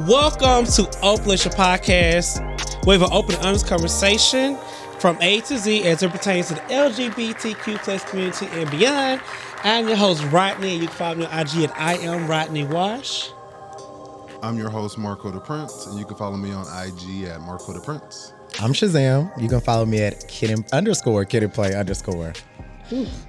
Welcome to Uplift Podcast. We have an open and honest conversation from A to Z as it pertains to the LGBTQ plus community and beyond. I'm your host, Rodney, and you can follow me on IG at I am Rodney Wash. I'm your host, Marco DePrence, and you can follow me on IG at Marco DePrence. I'm Shazam. You can follow me at kid and- underscore kid and play underscore.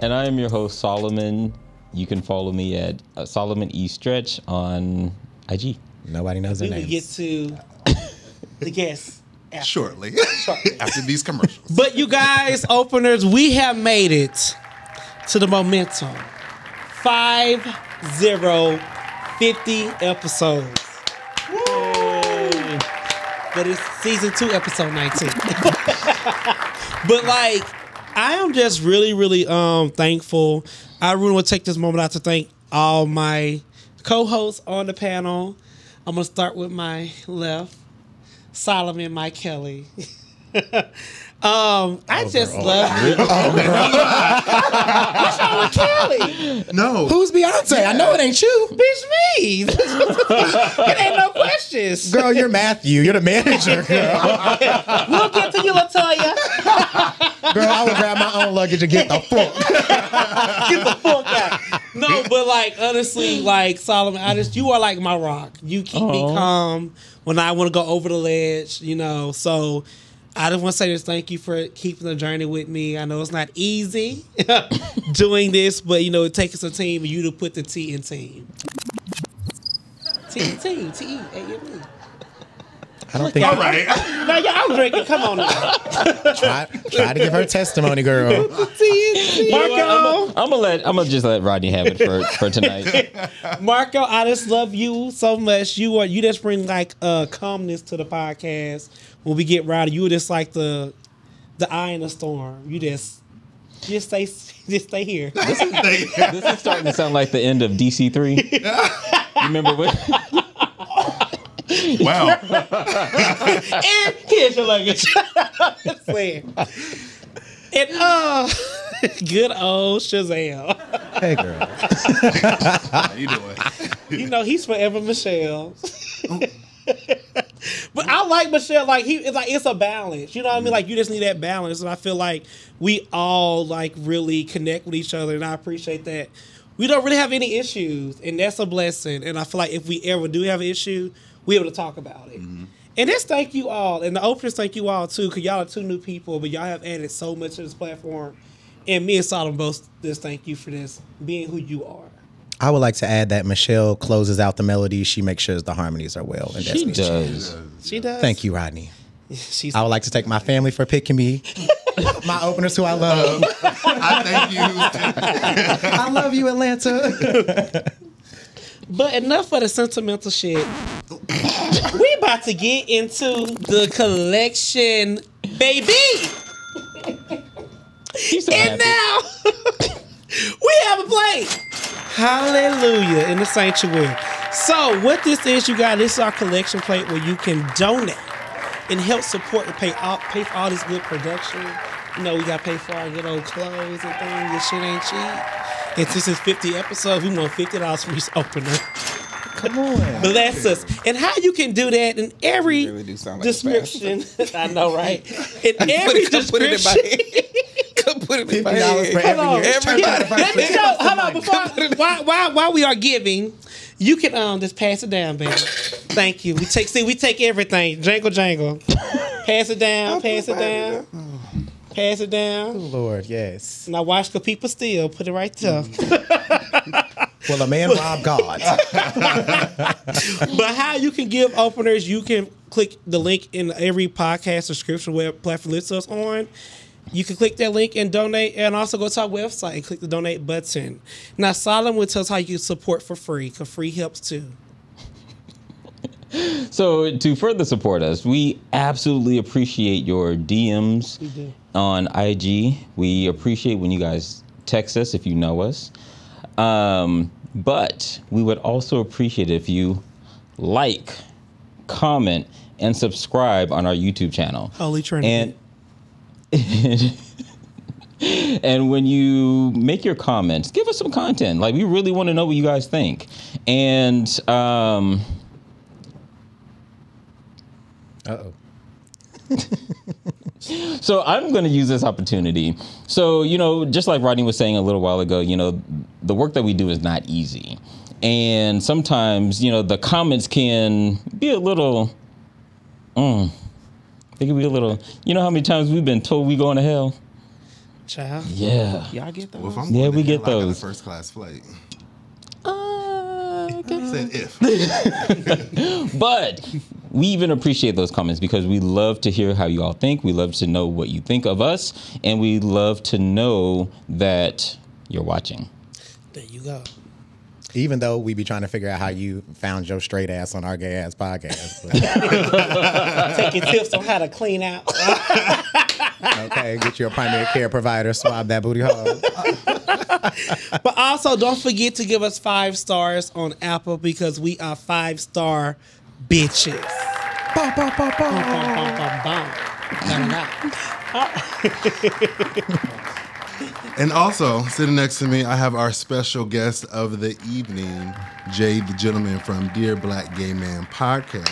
And I am your host, Solomon. You can follow me at uh, Solomon E Stretch on IG. Nobody knows their We will get to the guests. after. Shortly, after these commercials. But you guys, openers, we have made it to the momentum. Five zero fifty episodes. But it's season two, episode 19. but like, I am just really, really um thankful. I really want to take this moment out to thank all my co-hosts on the panel. I'm gonna start with my left, Solomon Mike Kelly. um, I just love What's wrong with Kelly? No, Who's Beyonce? I know it ain't you. Bitch, me. it ain't no questions. Girl, you're Matthew. You're the manager, girl. We'll get to you, Latoya. Girl, I would grab my own luggage and get the fuck. Get the fuck out. No, but like honestly, like Solomon, I just you are like my rock. You keep me calm when I want to go over the ledge, you know. So I just want to say this thank you for keeping the journey with me. I know it's not easy doing this, but you know, it takes a team and you to put the T in team. Team, team, T E A M E. I don't think all I right. Now, yeah, I'm drinking. Come on now. try, try to give her testimony, girl. Marco. I'm gonna let I'm gonna just let Rodney have it for, for tonight. Marco, I just love you so much. You are you just bring like uh calmness to the podcast when we get rowdy. You are just like the the eye in the storm. You just just stay just stay here. this is starting to sound like the end of DC three. You remember when? Wow. and here's your luggage. Just saying. And uh good old Shazam. Hey, girl. How you doing? You know he's forever Michelle. but I like Michelle. Like he, it's like it's a balance. You know what I mean? Like you just need that balance, and I feel like we all like really connect with each other, and I appreciate that. We don't really have any issues, and that's a blessing. And I feel like if we ever do have an issue, we able to talk about it. Mm-hmm. And just thank you all, and the openers thank you all too, because y'all are two new people, but y'all have added so much to this platform. And me and Solomon both just thank you for this being who you are. I would like to add that Michelle closes out the melody. She makes sure the harmonies are well. And She Destiny's Child. does. She does. Thank you, Rodney. She's I would like to thank my family for picking me. my openers who I love. I thank you. I love you, Atlanta. But enough of the sentimental shit. we about to get into the collection, baby. So And happy. now we have a plate. Hallelujah in the sanctuary. So what this is, you guys, this is our collection plate where you can donate and help support and pay all, pay for all this good production. You know, we got to pay for our good old clothes and things. This shit ain't cheap. And since it's 50 episodes, we want $50 for each opener. Come on. Bless us. And how you can do that in every really do sound like description. I know, right? In every Come put it in my description. head. Come put it in my $50 for head. every year. Every Yeah, time. let me show. Hold on, before while, while while we are giving, you can um just pass it down, baby. Thank you. We take see we take everything. Jangle jangle. Pass it down. Pass it down. Pass it down. Lord, yes. Now watch the people steal. Put it right there. Mm-hmm. Will a man rob God? But how you can give openers, you can click the link in every podcast subscription web platform lists us on. You can click that link and donate, and also go to our website and click the donate button. Now, Solomon will tell us how you support for free, because free helps too. So to further support us, we absolutely appreciate your DMs do. On IG. We appreciate when you guys text us if you know us. Um, but we would also appreciate if you like, comment, and subscribe on our YouTube channel. Holy Trinity. And and when you make your comments, give us some content. Like we really want to know what you guys think. And um, Uh oh. So I'm going to use this opportunity. So, you know, just like Rodney was saying a little while ago, you know, the work that we do is not easy. And sometimes, you know, the comments can be a little, mm, they can be a little, you know how many times we've been told we going to hell? Child. Yeah. Y'all get those? Well, if I'm Yeah, going to we get hell, I got a those. first class flight. Said if. But we even appreciate those comments because we love to hear how you all think. We love to know what you think of us, and we love to know that you're watching. There you go. Even though we be trying to figure out how you found your straight ass on our gay ass podcast. But, Taking tips on how to clean out. okay, get your primary care provider, swab that booty hole. But also, don't forget to give us five stars on Apple because we are five star bitches. And also, sitting next to me, I have our special guest of the evening, Jai, the gentleman from Dear Black Gay Man podcast.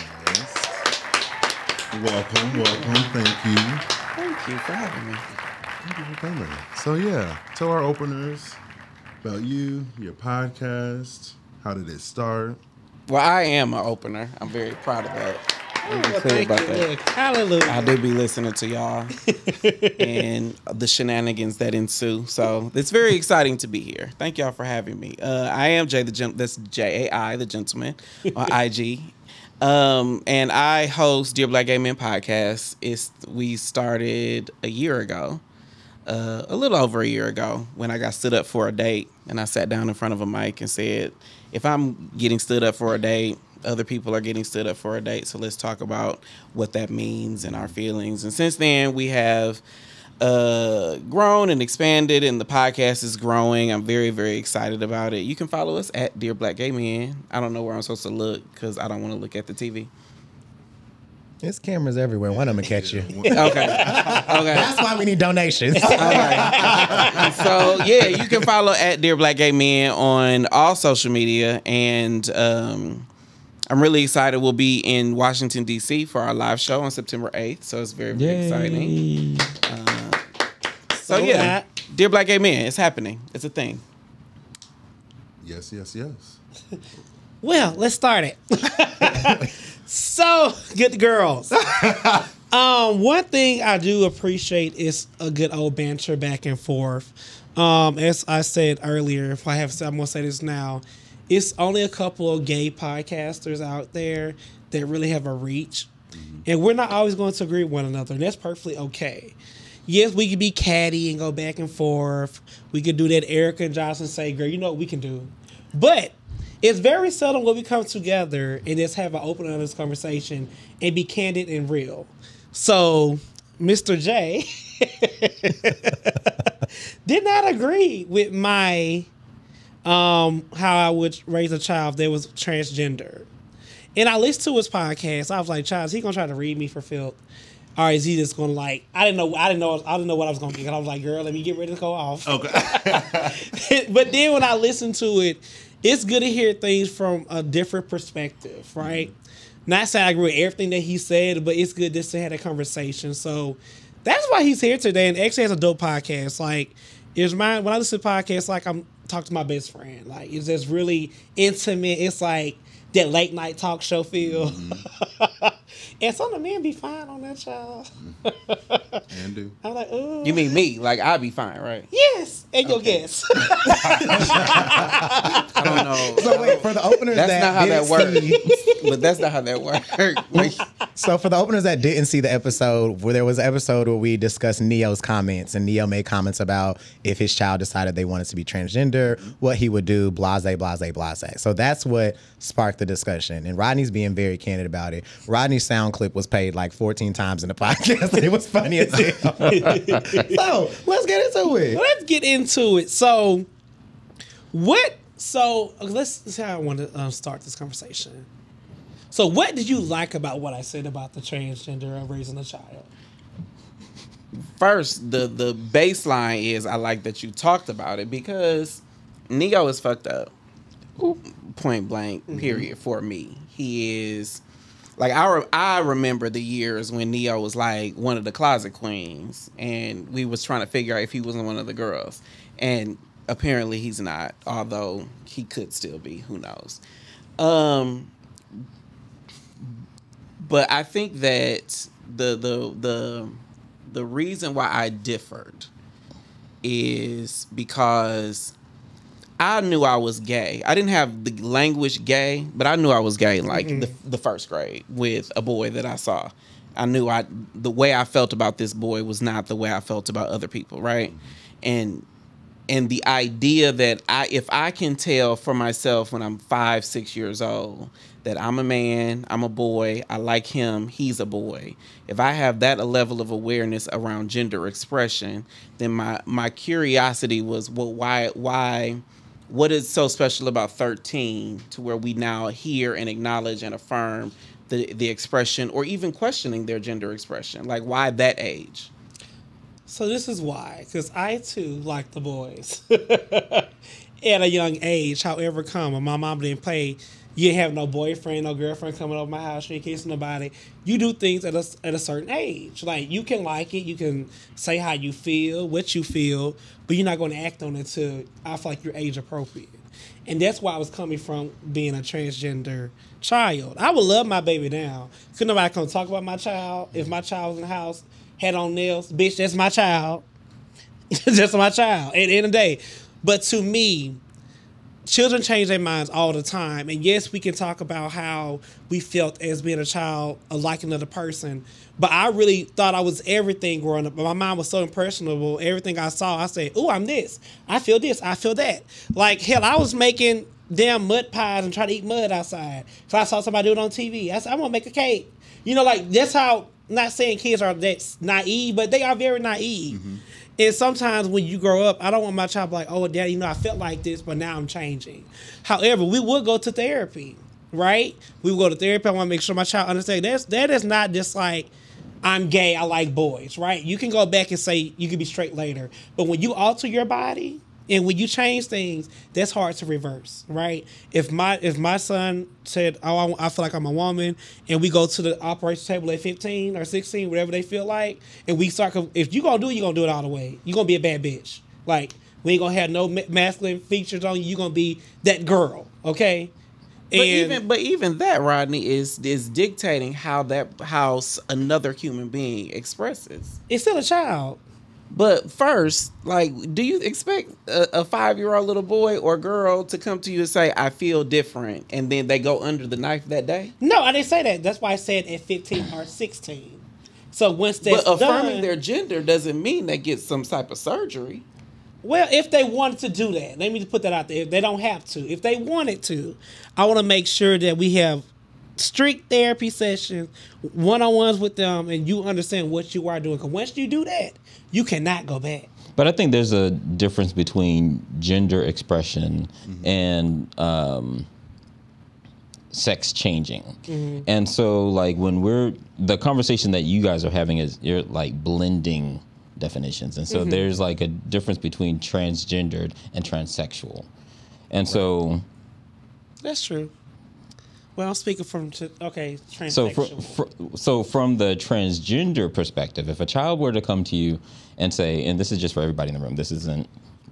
Welcome, welcome. Thank you. Thank you for having me. Thank you for coming. So, yeah, tell our openers about you, your podcast. How did it start? Well, I am an opener. I'm very proud of that. Let me be Well, clear thank about you. that. Hallelujah. I do be listening to y'all and the shenanigans that ensue. So it's very exciting to be here. Thank y'all for having me. Uh, I am Jai the Gent. That's J A I the gentleman on IG. Um, and I host Dear Black Gay Men podcast. It's we started a year ago, uh, a little over a year ago, when I got stood up for a date, and I sat down in front of a mic and said, "If I'm getting stood up for a date, other people are getting stood up for a date. So let's talk about what that means and our feelings." And since then, we have uh grown and expanded and the podcast is growing i'm very very excited about it you can follow us at dear black gay men i don't know where i'm supposed to look because i don't want to look at the tv There's cameras everywhere. One of them will catch you. okay okay That's why we need donations. All right. so yeah, you can follow at Dear Black Gay Men on all social media, and um, I'm really excited. We'll be in Washington D.C. for our live show on September 8th, so it's very very exciting. Yay. So yeah, that- Dear Black Gay Men, it's happening. It's a thing. Yes, yes, yes. Well, let's start it. So, good girls. um, one thing I do appreciate is a good old banter back and forth. Um, as I said earlier, if I have, I'm gonna say this now. It's only a couple of gay podcasters out there that really have a reach, and we're not always going to agree with one another, and that's perfectly okay. Yes, we could be catty and go back and forth. We could do that. Erica and Johnson say, "Girl, you know what we can do," but it's very seldom when we come together and just have an open, honest conversation and be candid and real. So, Mr. J did not agree with my um how I would raise a child that was transgender. And I listened to his podcast. I was like, Child, is he gonna try to read me for filth? Or is he just gonna like I didn't know I didn't know I didn't know what I was gonna get. I was like, girl, let me get ready to go off. Okay. but then when I listened to it, it's good to hear things from a different perspective, right? Not saying I agree with everything that he said, but it's good just to have a conversation. So that's why he's here today. And actually has a dope podcast. Like, it's my when I listen to podcasts, like I'm talking to my best friend. Like it's just really intimate. It's like that late night talk show feel. Mm-hmm. and some of the men be fine on that show. and do. I'm like, oh You mean me? Like I'd be fine, right? yes, and your guess. I don't know. so wait for the openers That's that not how that didn't see- works. but that's not how that works. Like, So for the openers that didn't see the episode, where there was an episode where we discussed Ne-Yo's comments, and Ne-Yo made comments about if his child decided they wanted to be transgender, what he would do, blase, blase, blase. So that's what sparked the discussion. And Rodney's being very candid about it. Rodney's sound clip was paid like 14 times in the podcast, it was funny as hell. so let's get into it. let's get into it. So, what? So let's see how I want to um, start this conversation. So, what did you like about what I said about the transgender of raising a child? first the the baseline is I like that you talked about it because Ne-Yo is fucked up. Point blank, period, for me. He is like I re- I remember the years when Ne-Yo was like one of the closet queens, and we was trying to figure out if he wasn't one of the girls, and apparently he's not. Although he could still be. Who knows? Um, but I think that the the the the reason why I differed is because I knew I was gay. I didn't have the language gay, but I knew I was gay like the, mm-hmm. the first grade with a boy that I saw. I knew I the way I felt about this boy was not the way I felt about other people, right? Mm-hmm. And and the idea that I if I can tell for myself when I'm 5, 6 years old that I'm a man, I'm a boy, I like him, he's a boy. If I have that level of awareness around gender expression, then my my curiosity was well why why what is so special about 13 to where we now hear and acknowledge and affirm the the expression or even questioning their gender expression like why that age So this is why, because I too like the boys at a young age. However, come my mom didn't play, you have no boyfriend, no girlfriend coming over my house, you kissing nobody. You do things at a at a certain age. Like you can like it, you can say how you feel, what you feel, but you're not going to act on it until I feel like you're age appropriate. And that's why I was coming from being a transgender child. I would love my baby now. Could nobody come talk about my child? If my child was in the house, had on nails, bitch, that's my child. that's my child at the end of the day. But to me, children change their minds all the time. And yes, we can talk about how we felt as being a child, like another person. But I really thought I was everything growing up. But my mind was so impressionable. Everything I saw, I said, "Oh, I'm this. I feel this. I feel that." Like hell, I was making damn mud pies and trying to eat mud outside. So I saw somebody do it on TV. I said, "I'm gonna make a cake." You know, like that's how. Not saying kids are that naive, but they are very naive. Mm-hmm. And sometimes when you grow up, I don't want my child like, oh, daddy, you know, I felt like this, but now I'm changing. However, we will go to therapy, right? We will go to therapy. I want to make sure my child understands that's that is not just like I'm gay, I like boys, right? You can go back and say you can be straight later. But when you alter your body and when you change things, that's hard to reverse, right? If my if my son said, "Oh, I, I feel like I'm a woman," and we go to the operation table at 15 or 16, whatever they feel like, and we start, if you gonna do it, you gonna do it all the way. You gonna be a bad bitch. Like we ain't gonna have no masculine features on you. You gonna be that girl, okay? But even but even that Rodney is is dictating how that how another human being expresses. it's still a child. But first, like, do you expect a, a five year old little boy or girl to come to you and say, "I feel different," and then they go under the knife that day? No, I didn't say that. That's why I said at 15 or 16. So once that's but affirming done, their gender doesn't mean they get some type of surgery. Well, if they wanted to do that, let me just put that out there. If they don't have to, if they wanted to, I want to make sure that we have strict therapy sessions, one on ones with them, and you understand what you are doing. Because once you do that, you cannot go back. But I think there's a difference between gender expression mm-hmm. and um, sex changing. Mm-hmm. And so, like, when we're the conversation that you guys are having is you're like blending definitions. And so, mm-hmm. there's like a difference between transgendered and transsexual. And so, That's true. Well, I'm speaking from t- okay, so fr- transsexual. fr- so from the transgender perspective, if a child were to come to you and say, and this is just for everybody in the room, this isn't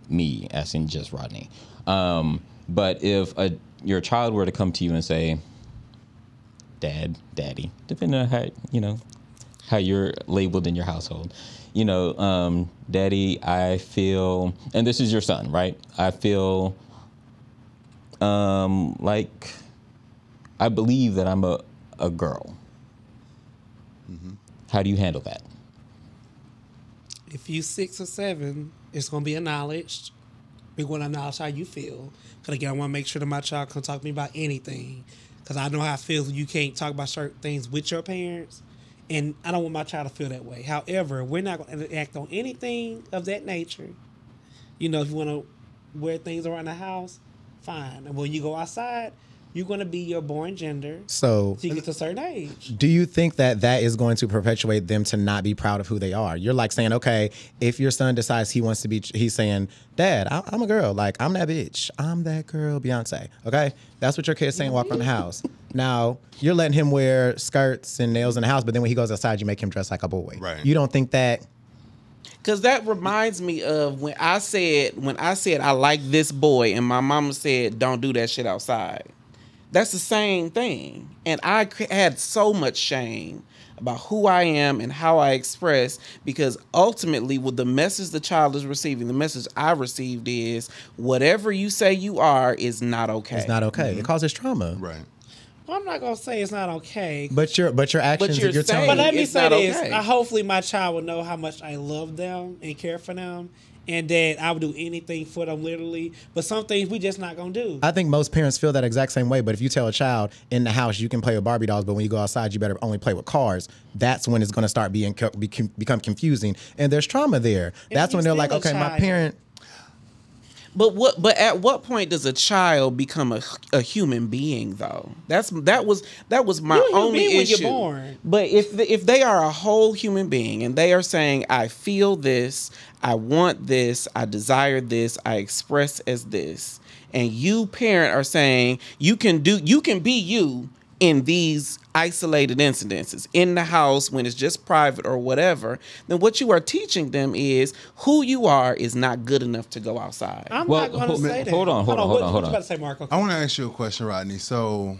me asking just Rodney, um, but if a your child were to come to you and say, "Dad, Daddy," depending on how you know how you're labeled in your household, you know, um, Daddy, I feel, and this is your son, right? I feel um, like I believe that I'm a, a girl. Mm-hmm. How do you handle that? if you six or seven, it's gonna be acknowledged. We're gonna acknowledge how you feel. Cause again, I want to make sure that my child can talk to me about anything. Cause I know how I feel. when You can't talk about certain things with your parents, and I don't want my child to feel that way. However, we're not gonna act on anything of that nature. You know, if you want to wear things around the house, fine. And when you go outside, you're gonna be your born gender. So, till you get to a certain age. do you think that that is going to perpetuate them to not be proud of who they are? You're like saying, okay, if your son decides he wants to be, he's saying, Dad, I, I'm a girl. Like, I'm that bitch. I'm that girl, Beyonce. Okay? That's what your kid's saying walk around the house. Now you're letting him wear skirts and nails in the house, but then when he goes outside, you make him dress like a boy. Right. You don't think that? Cause that reminds me of when I said when I said I like this boy, and my mama said don't do that shit outside. That's the same thing, and I had so much shame about who I am and how I express because ultimately, with the message the child is receiving, the message I received is whatever you say you are is not okay. It's not okay. Mm-hmm. It causes trauma. Right. Well, I'm not gonna say it's not okay. But your but your actions, you're you're, telling. But let me say this: okay. I, hopefully, my child will know how much I love them and care for them, and that I would do anything for them, literally. But some things we just not gonna do. I think most parents feel that exact same way. But if you tell a child in the house you can play with Barbie dolls, but when you go outside you better only play with cars, that's when it's to start being become, confusing, and there's trauma there. That's when they're like, okay, my parent. But what? But at what point does a child become a, a human being? Though that's that was that was my You're a human only issue. But if the, if they are a whole human being and they are saying, "I feel this, I want this, I desire this, I express as this," and you parent are saying you can do, you can be you in these isolated incidences in the house when it's just private or whatever, then what you are teaching them is who you are is not good enough to go outside. I'm Well, not gonna hold- say that. hold on, hold on, hold what, on, what hold you on. about to say, Marco? I want to ask you a question, Rodney. So,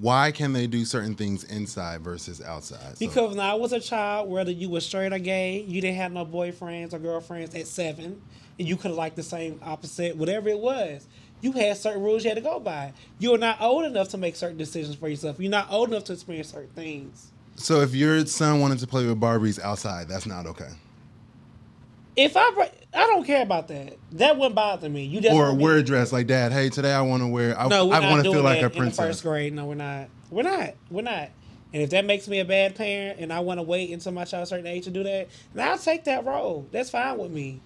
why can they do certain things inside versus outside? So- Because when I was a child, whether you were straight or gay, you didn't have no boyfriends or girlfriends at seven, and you could have liked the same opposite, whatever it was. You had certain rules you had to go by. You're not old enough to make certain decisions for yourself. You're not old enough to experience certain things. so if your son wanted to play with Barbies outside, that's not okay. If I, I don't care about that. That wouldn't bother me. You just Or wear a dress like Dad. Hey, today I want to wear. I, No, I want to feel like a princess. first grade. No, we're not. We're not. We're not. And if that makes me a bad parent, and I want to wait until my child's a certain age to do that, then I'll take that role. That's fine with me.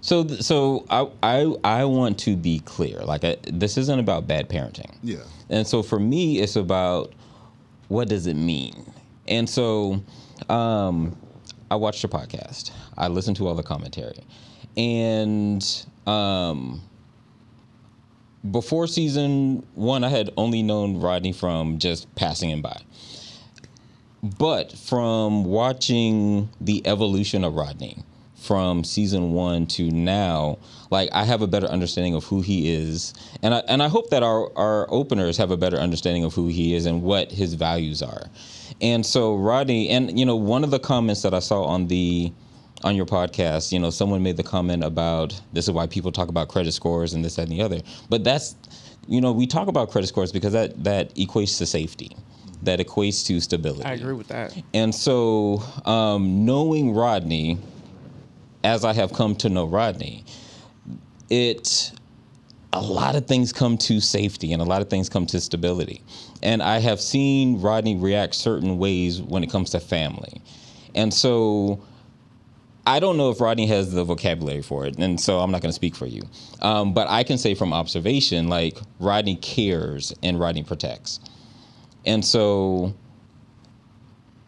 So, so I, I, I want to be clear. Like, I, this isn't about bad parenting. Yeah. And so for me, it's about what does it mean? And so um, I watched your podcast. I listened to all the commentary. And um, before season one, I had only known Rodney from just passing him by. But from watching the evolution of Rodney from season one to now, like I have a better understanding of who he is, and I and I hope that our our openers have a better understanding of who he is and what his values are. And so Rodney, and you know, one of the comments that I saw on the on your podcast, you know, someone made the comment about this is why people talk about credit scores and this, that, and the other. But that's, you know, we talk about credit scores because that that equates to safety, that equates to stability. I agree with that. And so, um, knowing Rodney, as I have come to know Rodney, it a lot of things come to safety and a lot of things come to stability. And I have seen Rodney react certain ways when it comes to family. And so I don't know if Rodney has the vocabulary for it, and so I'm not going to speak for you. Um, but I can say from observation, like Rodney cares and Rodney protects. And so,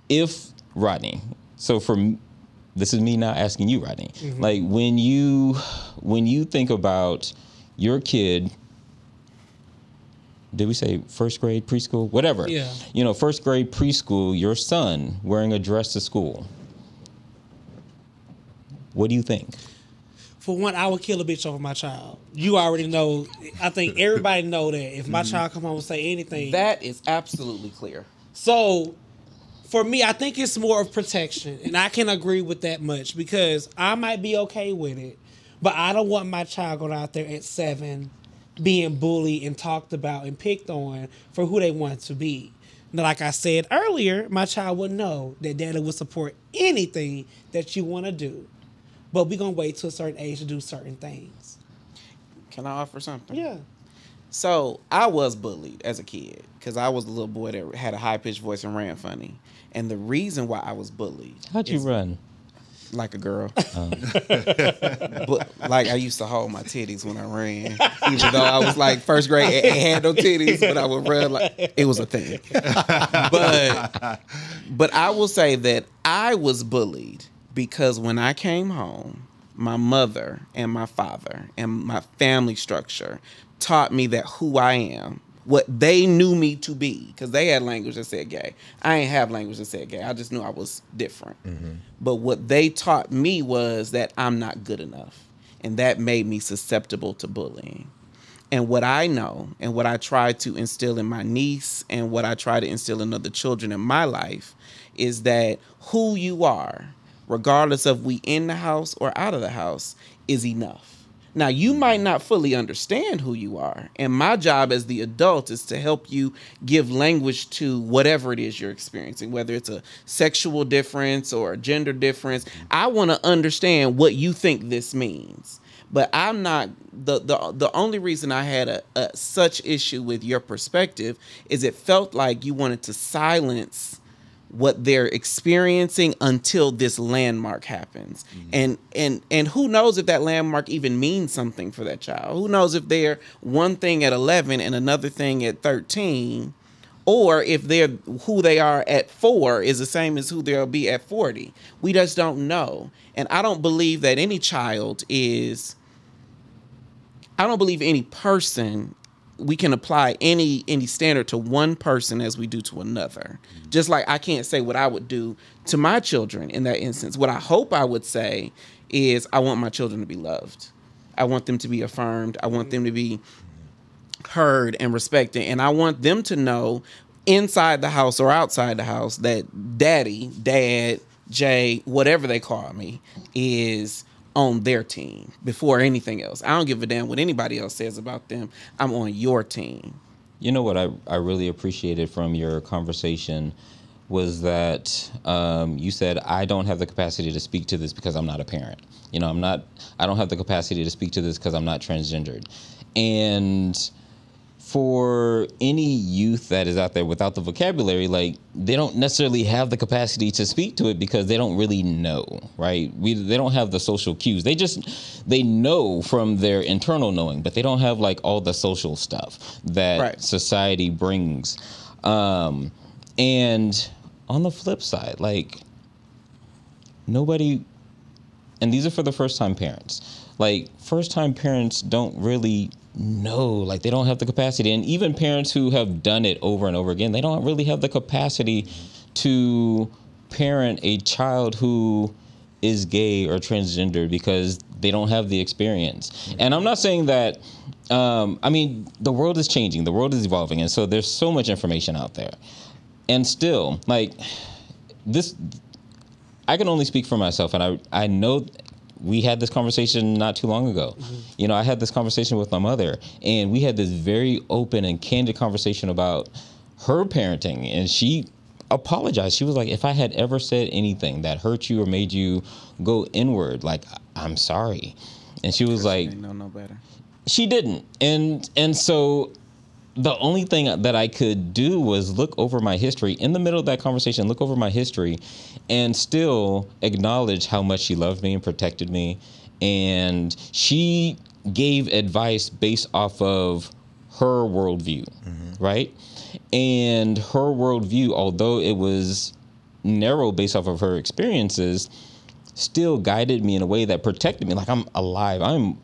if Rodney, so from this is me now asking you, Rodney, mm-hmm. like when you when you think about your kid did we say first grade preschool whatever Yeah. you know first grade preschool your son wearing a dress to school what do you think For one, I would kill a bitch over my child. You already know. I think everybody know that if my mm-hmm. child come home and say anything, That is absolutely clear. So, for me, I think it's more of protection, and I can agree with that much because I might be okay with it, but I don't want my child going out there at seven, being bullied and talked about and picked on for who they want to be. Now, like I said earlier, my child would know that daddy will support anything that you want to do, but we're gonna wait to a certain age to do certain things. Can I offer something? Yeah. So I was bullied as a kid because I was the little boy that had a high pitched voice and ran funny. And the reason why I was bullied, how'd you run? Like a girl, oh. but like I used to hold my titties when I ran, even though I was like first grade and had no titties, but I would run like it was a thing. But but I will say that I was bullied because when I came home, my mother and my father and my family structure taught me that who I am, what they knew me to be because they had language that said gay. I ain't have language that said gay. I just knew I was different. Mm-hmm. But what they taught me was that I'm not good enough, and that made me susceptible to bullying. And what I know and what I try to instill in my niece and what I try to instill in other children in my life is that who you are, regardless of we in the house or out of the house, is enough. Now, you might not fully understand who you are. And my job as the adult is to help you give language to whatever it is you're experiencing, whether it's a sexual difference or a gender difference. I want to understand what you think this means. But I'm not the the the only reason I had a, a such issue with your perspective is it felt like you wanted to silence what they're experiencing until this landmark happens. Mm-hmm. And and and who knows if that landmark even means something for that child. Who knows if they're one thing at 11 and another thing at 13 or if they're who they are at 4 is the same as who they'll be at 40 we just don't know. And i don't believe that any child is I don't believe any person we can apply any any standard to one person as we do to another. Mm-hmm. Just like I can't say what I would do to my children in that instance. What I hope I would say is I want my children to be loved. I want them to be affirmed. I want them to be heard and respected and I want them to know inside the house or outside the house that daddy, dad, Jay, whatever they call me is on their team before anything else. I don't give a damn what anybody else says about them. I'm on your team. You know what I, I really appreciated from your conversation was that um, you said I don't have the capacity to speak to this because I'm not a parent. You know, I'm not. I don't have the capacity to speak to this because I'm not transgendered. And for any youth that is out there without the vocabulary, like they don't necessarily have the capacity to speak to it because they don't really know, right? We they don't have the social cues. They just they know from their internal knowing, but they don't have like all the social stuff that Right. society brings. Um, and on the flip side, like nobody and these are for the first time parents. Like first time parents don't really know, like they don't have the capacity. And even parents who have done it over and over again, they don't really have the capacity to parent a child who is gay or transgender because they don't have the experience. And I'm not saying that um, I mean, the world is changing, the world is evolving, and so there's so much information out there. And still, like this I can only speak for myself, and I I know we had this conversation not too long ago. You know, I had this conversation with my mother, and we had this very open and candid conversation about her parenting, and she apologized. She was like, "If I had ever said anything that hurt you or made you go inward, like I'm sorry," and she was like, know no better. she didn't and and so the only thing that i could do was look over my history in the middle of that conversation look over my history and still acknowledge how much she loved me and protected me. And she gave advice based off of her worldview mm-hmm. right? And her worldview although it was narrow based off of her experiences still guided me in a way that protected me. Like i'm alive. I'm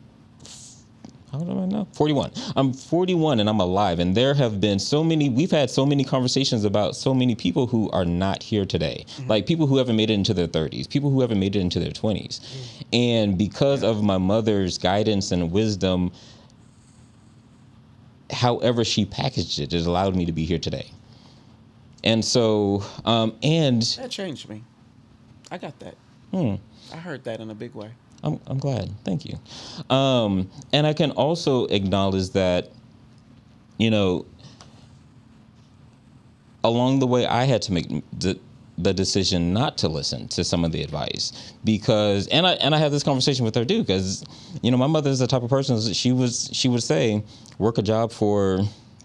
how old am I now? 41. I'm 41 and I'm alive. And there have been so many, we've had so many conversations about so many people who are not here today. Like people who haven't made it into their 30s, people who haven't made it into their 20s. And because of my mother's guidance and wisdom, however she packaged it, it allowed me to be here today. And so, um, and That changed me. I got that. Hmm. I heard that in a big way. I'm, I'm glad. Thank you. Um, and I can also acknowledge that, you know, along the way, I had to make the, the decision not to listen to some of the advice because, and I and I had this conversation with her too because, you know, my mother is the type of person she was she would say, work a job for.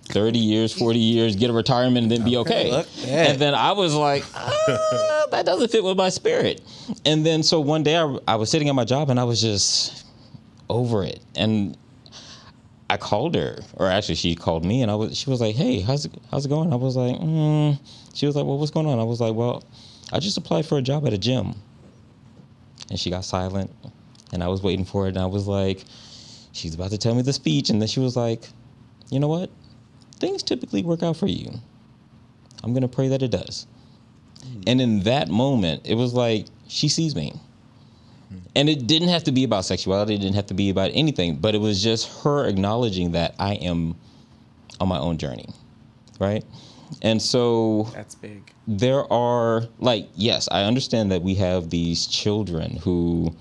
30 years, 40 years, get a retirement and then be okay. look. And then I was like, ah, that doesn't fit with my spirit. And then so one day I, I was sitting at my job and I was just over it. And I called her, or actually she called me, and I was she was like, "Hey, how's it how's it going?" I was like, mm. "She was like, well, what's going on?" I was like, "Well, I just applied for a job at a gym." And she got silent, and I was waiting for it, and I was like, "She's about to tell me the speech," and then she was like, "You know what? Things typically work out for you. I'm gonna pray that it does. Hmm. And in that moment, it was like she sees me. Hmm. And it didn't have to be about sexuality, it didn't have to be about anything, but it was just her acknowledging that I am on my own journey. Right? And so That's big. there are like yes i understand that we have these children who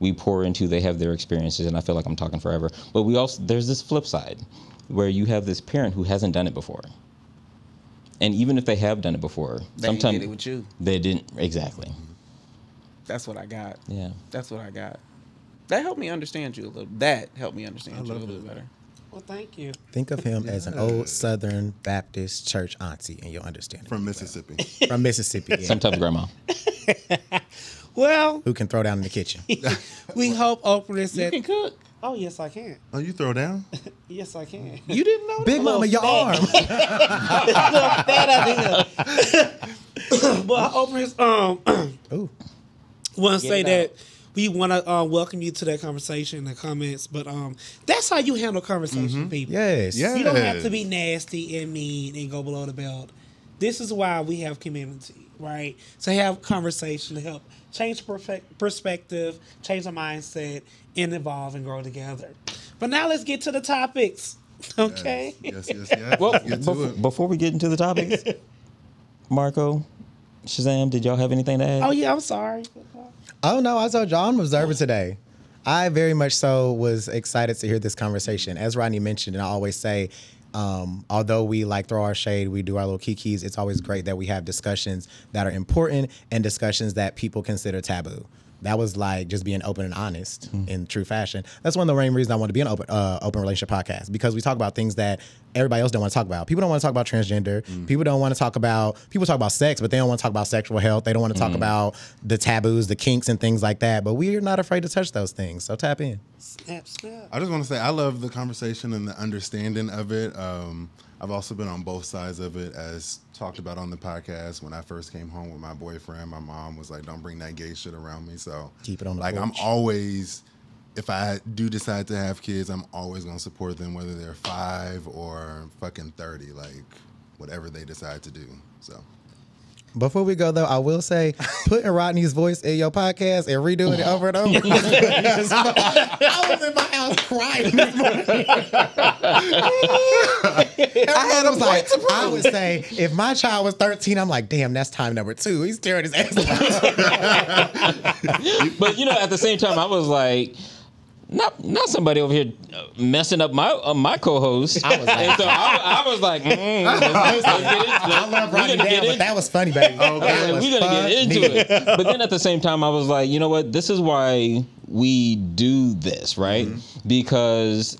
we pour into they have their experiences and i feel like i'm talking forever but we also there's this flip side where you have this parent who hasn't done it before and even if they have done it before They sometimes did it with you. they didn't exactly That's what I got. yeah That's what I got. That helped me understand you a little. That helped me understand you a little it. better. Well, thank you. Think of him as an old Southern Baptist church auntie, and you'll understand it. From Mississippi. from Mississippi, yeah, sometimes grandma Well, who can throw down in the kitchen. we hope openness You that. can cook. Oh yes, I can. oh, you throw down? Yes, I can. You didn't know Big Mama, your arm. that idea. but openness. Um, Ooh, want to say that we want to uh, welcome you to that conversation in the comments. But um, that's how you handle conversation, people. yes. Yeah. You don't have to be nasty and mean and go below the belt. This is why we have community, right? To have conversation to help change perspective, change the mindset, and evolve and grow together. But now let's get to the topics. Okay. Yes, yes, yes. well get to before, it. before we get into the topics marco shazam did y'all have anything to add Oh yeah, I'm sorry. Oh no, I told y'all I'm observer today. I very much so was excited to hear this conversation. As Rodney mentioned, and I always say, um, although we like throw our shade, we do our little kikis. It's always great that we have discussions that are important and discussions that people consider taboo. That was like just being open and honest in true fashion. That's one of the main reasons I want to be an open uh, open relationship podcast because we talk about things that everybody else don't want to talk about. People don't want to talk about transgender. People don't want to talk about people talk about sex, but they don't want to talk about sexual health. They don't want to talk about the taboos, the kinks, and things like that. But we're not afraid to touch those things. So tap in. Snap, snap. I just want to say I love the conversation and the understanding of it. Um, I've also been on both sides of it, as talked about on the podcast. When I first came home with my boyfriend, my mom was like, "Don't bring that gay shit around me." So Keep it on the like I'm always, if I do decide to have kids, I'm always gonna support them, whether they're five or fucking thirty, like whatever they decide to do. So Before we go though, I will say putting Rodney's voice in your podcast and redoing it over and over. I was in my house crying this morning. I had was like, I would say if my child was 13, I'm like, damn, that's time number two. He's tearing his ass apart. but you know, at the same time, I was like, not not somebody over here uh, messing up my uh, my co-host. I was like- and so I, I was like, mm, let's, let's get it. I love we're gonna down, get but that was funny, baby. Was we're gonna get into it. But then at the same time, I was like, you know what? This is why we do this, right? Because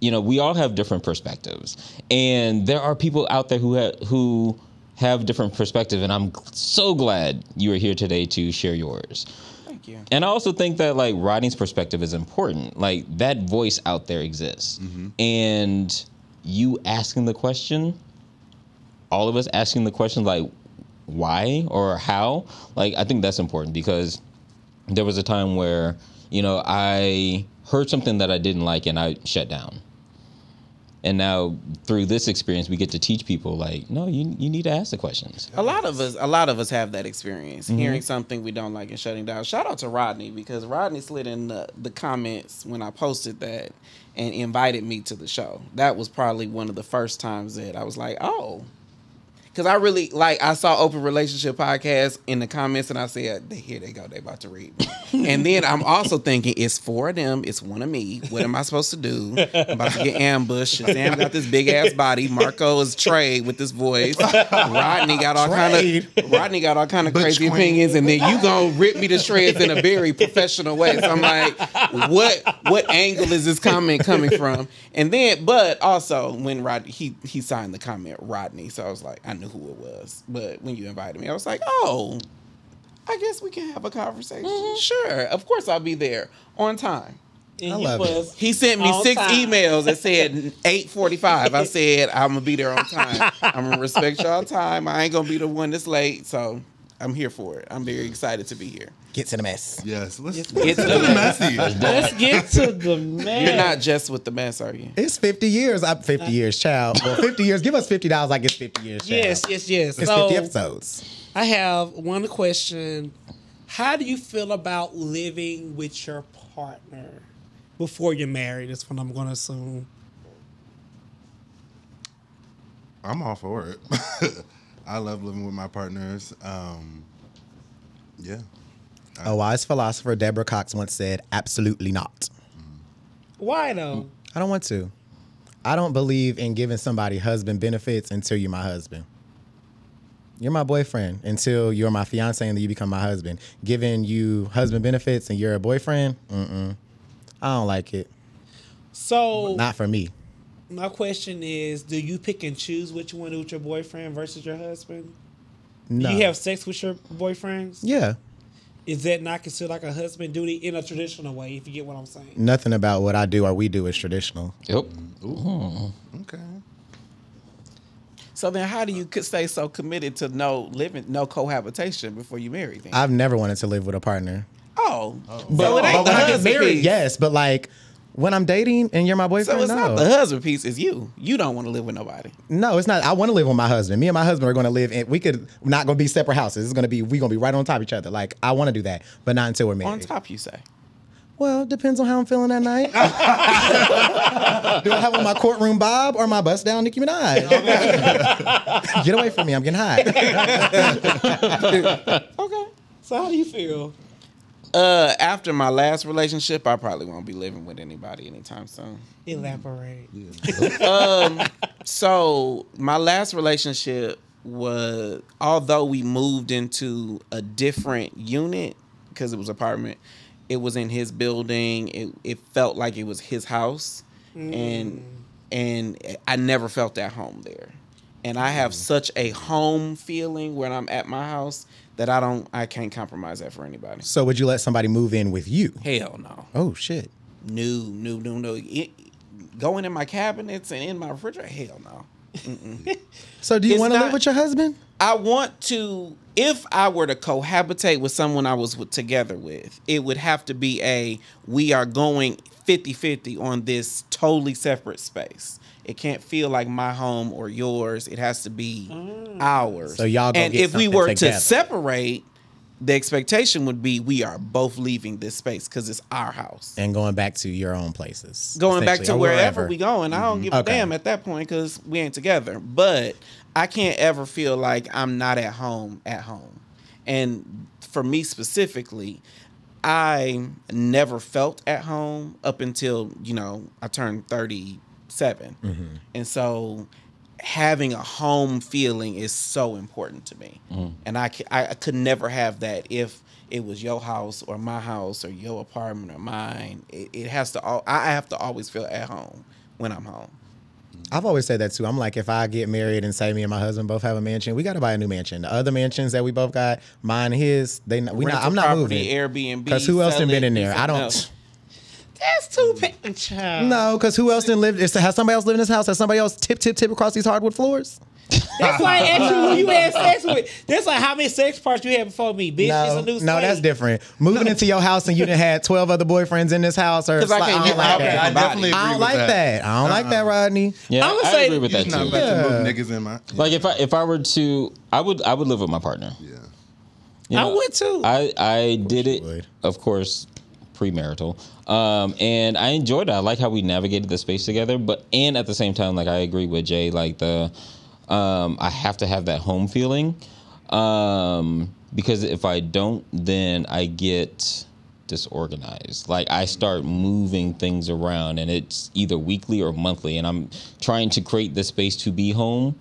you know we all have different perspectives, and there are people out there who have who have different perspectives, and I'm so glad you are here today to share yours. Thank you. And I also think that like Rodney's perspective is important. Like that voice out there exists, mm-hmm. and you asking the question, all of us asking the question like why or how, like I think that's important because there was a time where you know I heard something that I didn't like and I shut down. And now through this experience, we get to teach people like, no, you you need to ask the questions. A lot of us, a lot of us have that experience. Mm-hmm. Hearing something we don't like and shutting down. Shout out to Rodney because Rodney slid in the, the comments when I posted that and invited me to the show. That was probably one of the first times that I was like, oh. Because I really like I saw open relationship podcast in the comments and I said, here they go, they about to read. me." and then I'm also thinking it's four of them, it's one of me. What am I supposed to do? I'm about to get ambushed. Sam got this big ass body. Marco is Trey with this voice. Rodney got all kind of Rodney got all kind of crazy Queen. opinions, and then you gonna rip me to shreds in a very professional way. So I'm like, what what angle is this comment coming from? And then, but also when Rodney he he signed the comment Rodney, so I was like, I knew who it was. But when you invited me, I was like, oh, I guess we can have a conversation. Mm-hmm. Sure, of course I'll be there on time. And I you love it. He sent me six time. emails that said eight forty five. I said I'm gonna be there on time. I'm gonna respect y'all time. I ain't gonna be the one that's late. So I'm here for it. I'm very excited to be here. Get to the mess. Yes, let's, It's let's the do the messy. Let's get to the mess. You're not just with the mess, are you? It's 50 years. I'm 50 years, child. Well, 50 years. Give us $50 like it's 50 years, child. Yes, yes, yes. It's so 50 episodes. I have one question. How do you feel about living with your partner before you're married? That's what I'm going to assume. I'm all for it. I love living with my partners. Um, yeah. A wise philosopher, Deborah Cox, once said, absolutely not. Why though? I don't want to. I don't believe in giving somebody husband benefits until you're my husband. You're my boyfriend until you're my fiance and then you become my husband. Giving you husband benefits and you're a boyfriend, mm-mm. I don't like it. So Not for me. my question is, do you pick and choose which one want to do with your boyfriend versus your husband? No. Do you have sex with your boyfriends? yeah. Is that not considered like a husband duty in a traditional way? If you get what I'm saying. Nothing about what I do or we do is traditional. Yep. Ooh. Mm-hmm. Okay. So then, how do you could stay so committed to no living, no cohabitation before you marry? Then, I've never wanted to live with a partner. oh, But, so it ain't but the when I get married, yes. But like when I'm dating and you're my boyfriend. So boyfriend, it's no. not the husband piece; it's you. You don't want to live with nobody. No, it's not. I want to live with my husband. Me and my husband are going to live in. We could not going to be separate houses. It's going to be we going to be right on top of each other. Like I want to do that, but not until we're married. On top, you say. Well, depends on how I'm feeling that night. do I have on my courtroom Bob or my bust down Nicki Minaj? Get away from me! I'm getting hot. Okay. So how do you feel? Uh, after my last relationship, I probably won't be living with anybody anytime soon. Elaborate. Um, so my last relationship was, although we moved into a different unit because it was apartment, it was in his building. It it felt like it was his house, and mm. and I never felt at home there. And I have mm. such a home feeling when I'm at my house that I don't, I can't compromise that for anybody. so, would you let somebody move in with you? Hell no. Oh shit! No, no, no, no. It, going in my cabinets and in my refrigerator, hell no. So, do you want to live with your husband? I want to, if I were to cohabitate with someone I was with, together with, it would have to be a we are going 50 50 on this totally separate space. It can't feel like my home or yours. It has to be mm. ours. So y'all go and get if we were together. to separate, the expectation would be we are both leaving this space because it's our house. And going back to your own places. going back to wherever, wherever. we going. I don't give a damn at that point because we ain't together. But I can't ever feel like I'm not at home at home. And for me specifically, I never felt at home up until you know I turned 37, Mm-hmm. and so having a home feeling is so important to me. Mm-hmm. And I, I could never have that if it was your house or my house or your apartment or mine. It, it has to. All, I have to always feel at home when I'm home. Mm-hmm. I've always said that too. I'm like, if I get married and say me and my husband both have a mansion, we got to buy a new mansion. The other mansions that we both got, mine, his, they, we not, I'm not property, moving. Airbnb. Because who else done been in there? I don't. Else. That's too pa- child. No, because who else didn't live? Is, has somebody else lived in this house? Has somebody else tip, tip, tip across these hardwood floors? That's like asking who you had sex with. That's like how many sex parts you had before me, bitch. No, it's a new no, that's different. Moving into your house and you done had 12 other boyfriends in this house, or 'Cause I it's like, can't I don't like out that. I definitely agree I don't with like that. that. I don't like that, uh-uh. Rodney. Yeah, I'ma I say- agree with that He's not too. about to move niggas in my. Like if I if I were to, I would I would live with my partner. yeah. You I know, would too. I I did it, would. of course, premarital, um, and I enjoyed it. I like how we navigated the space together. But and at the same time, like I agree with Jai, like the um, I have to have that home feeling um, because if I don't, then I get disorganized. Like I start moving things around, and it's either weekly or monthly, and I'm trying to create the space to be home.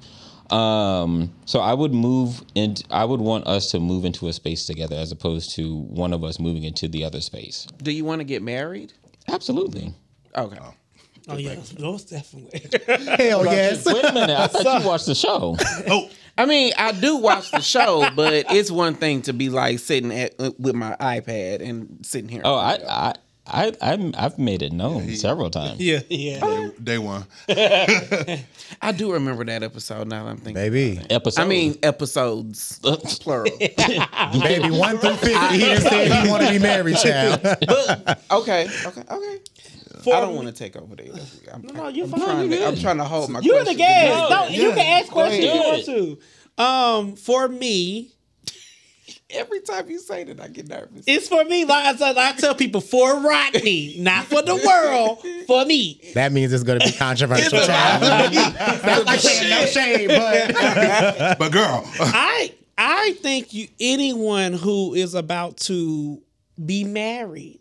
Um, so I would move and I would want us to move into a space together as opposed to one of us moving into the other space. Do you want to get married? Absolutely. Okay. oh yeah, most definitely. Hell yes. Wait a minute. I thought you watched the show. Oh, I mean, I do watch the show, but it's one thing to be like sitting at uh, with my iPad and sitting here. Oh, I, I I, I I've made it known several times. Yeah, yeah. Day one. I do remember that episode. Now that I'm thinking, Baby. Episode. I mean episodes plural. Baby, one through 50, he done said he want to be married, child. okay, okay, okay. For I don't want to take over there. I'm, No, you're I'm fine. Trying You to, I'm trying to hold my. You're the questions guest. together. No, you can ask questions if you want to. Um, for me, Every time you say that, I get nervous. it's for me. Like I said, I tell people for Rodney, not for the world, for me. That means it's going to be controversial, child. That's like saying no shade, but But girl, I I think you anyone who is about to be married,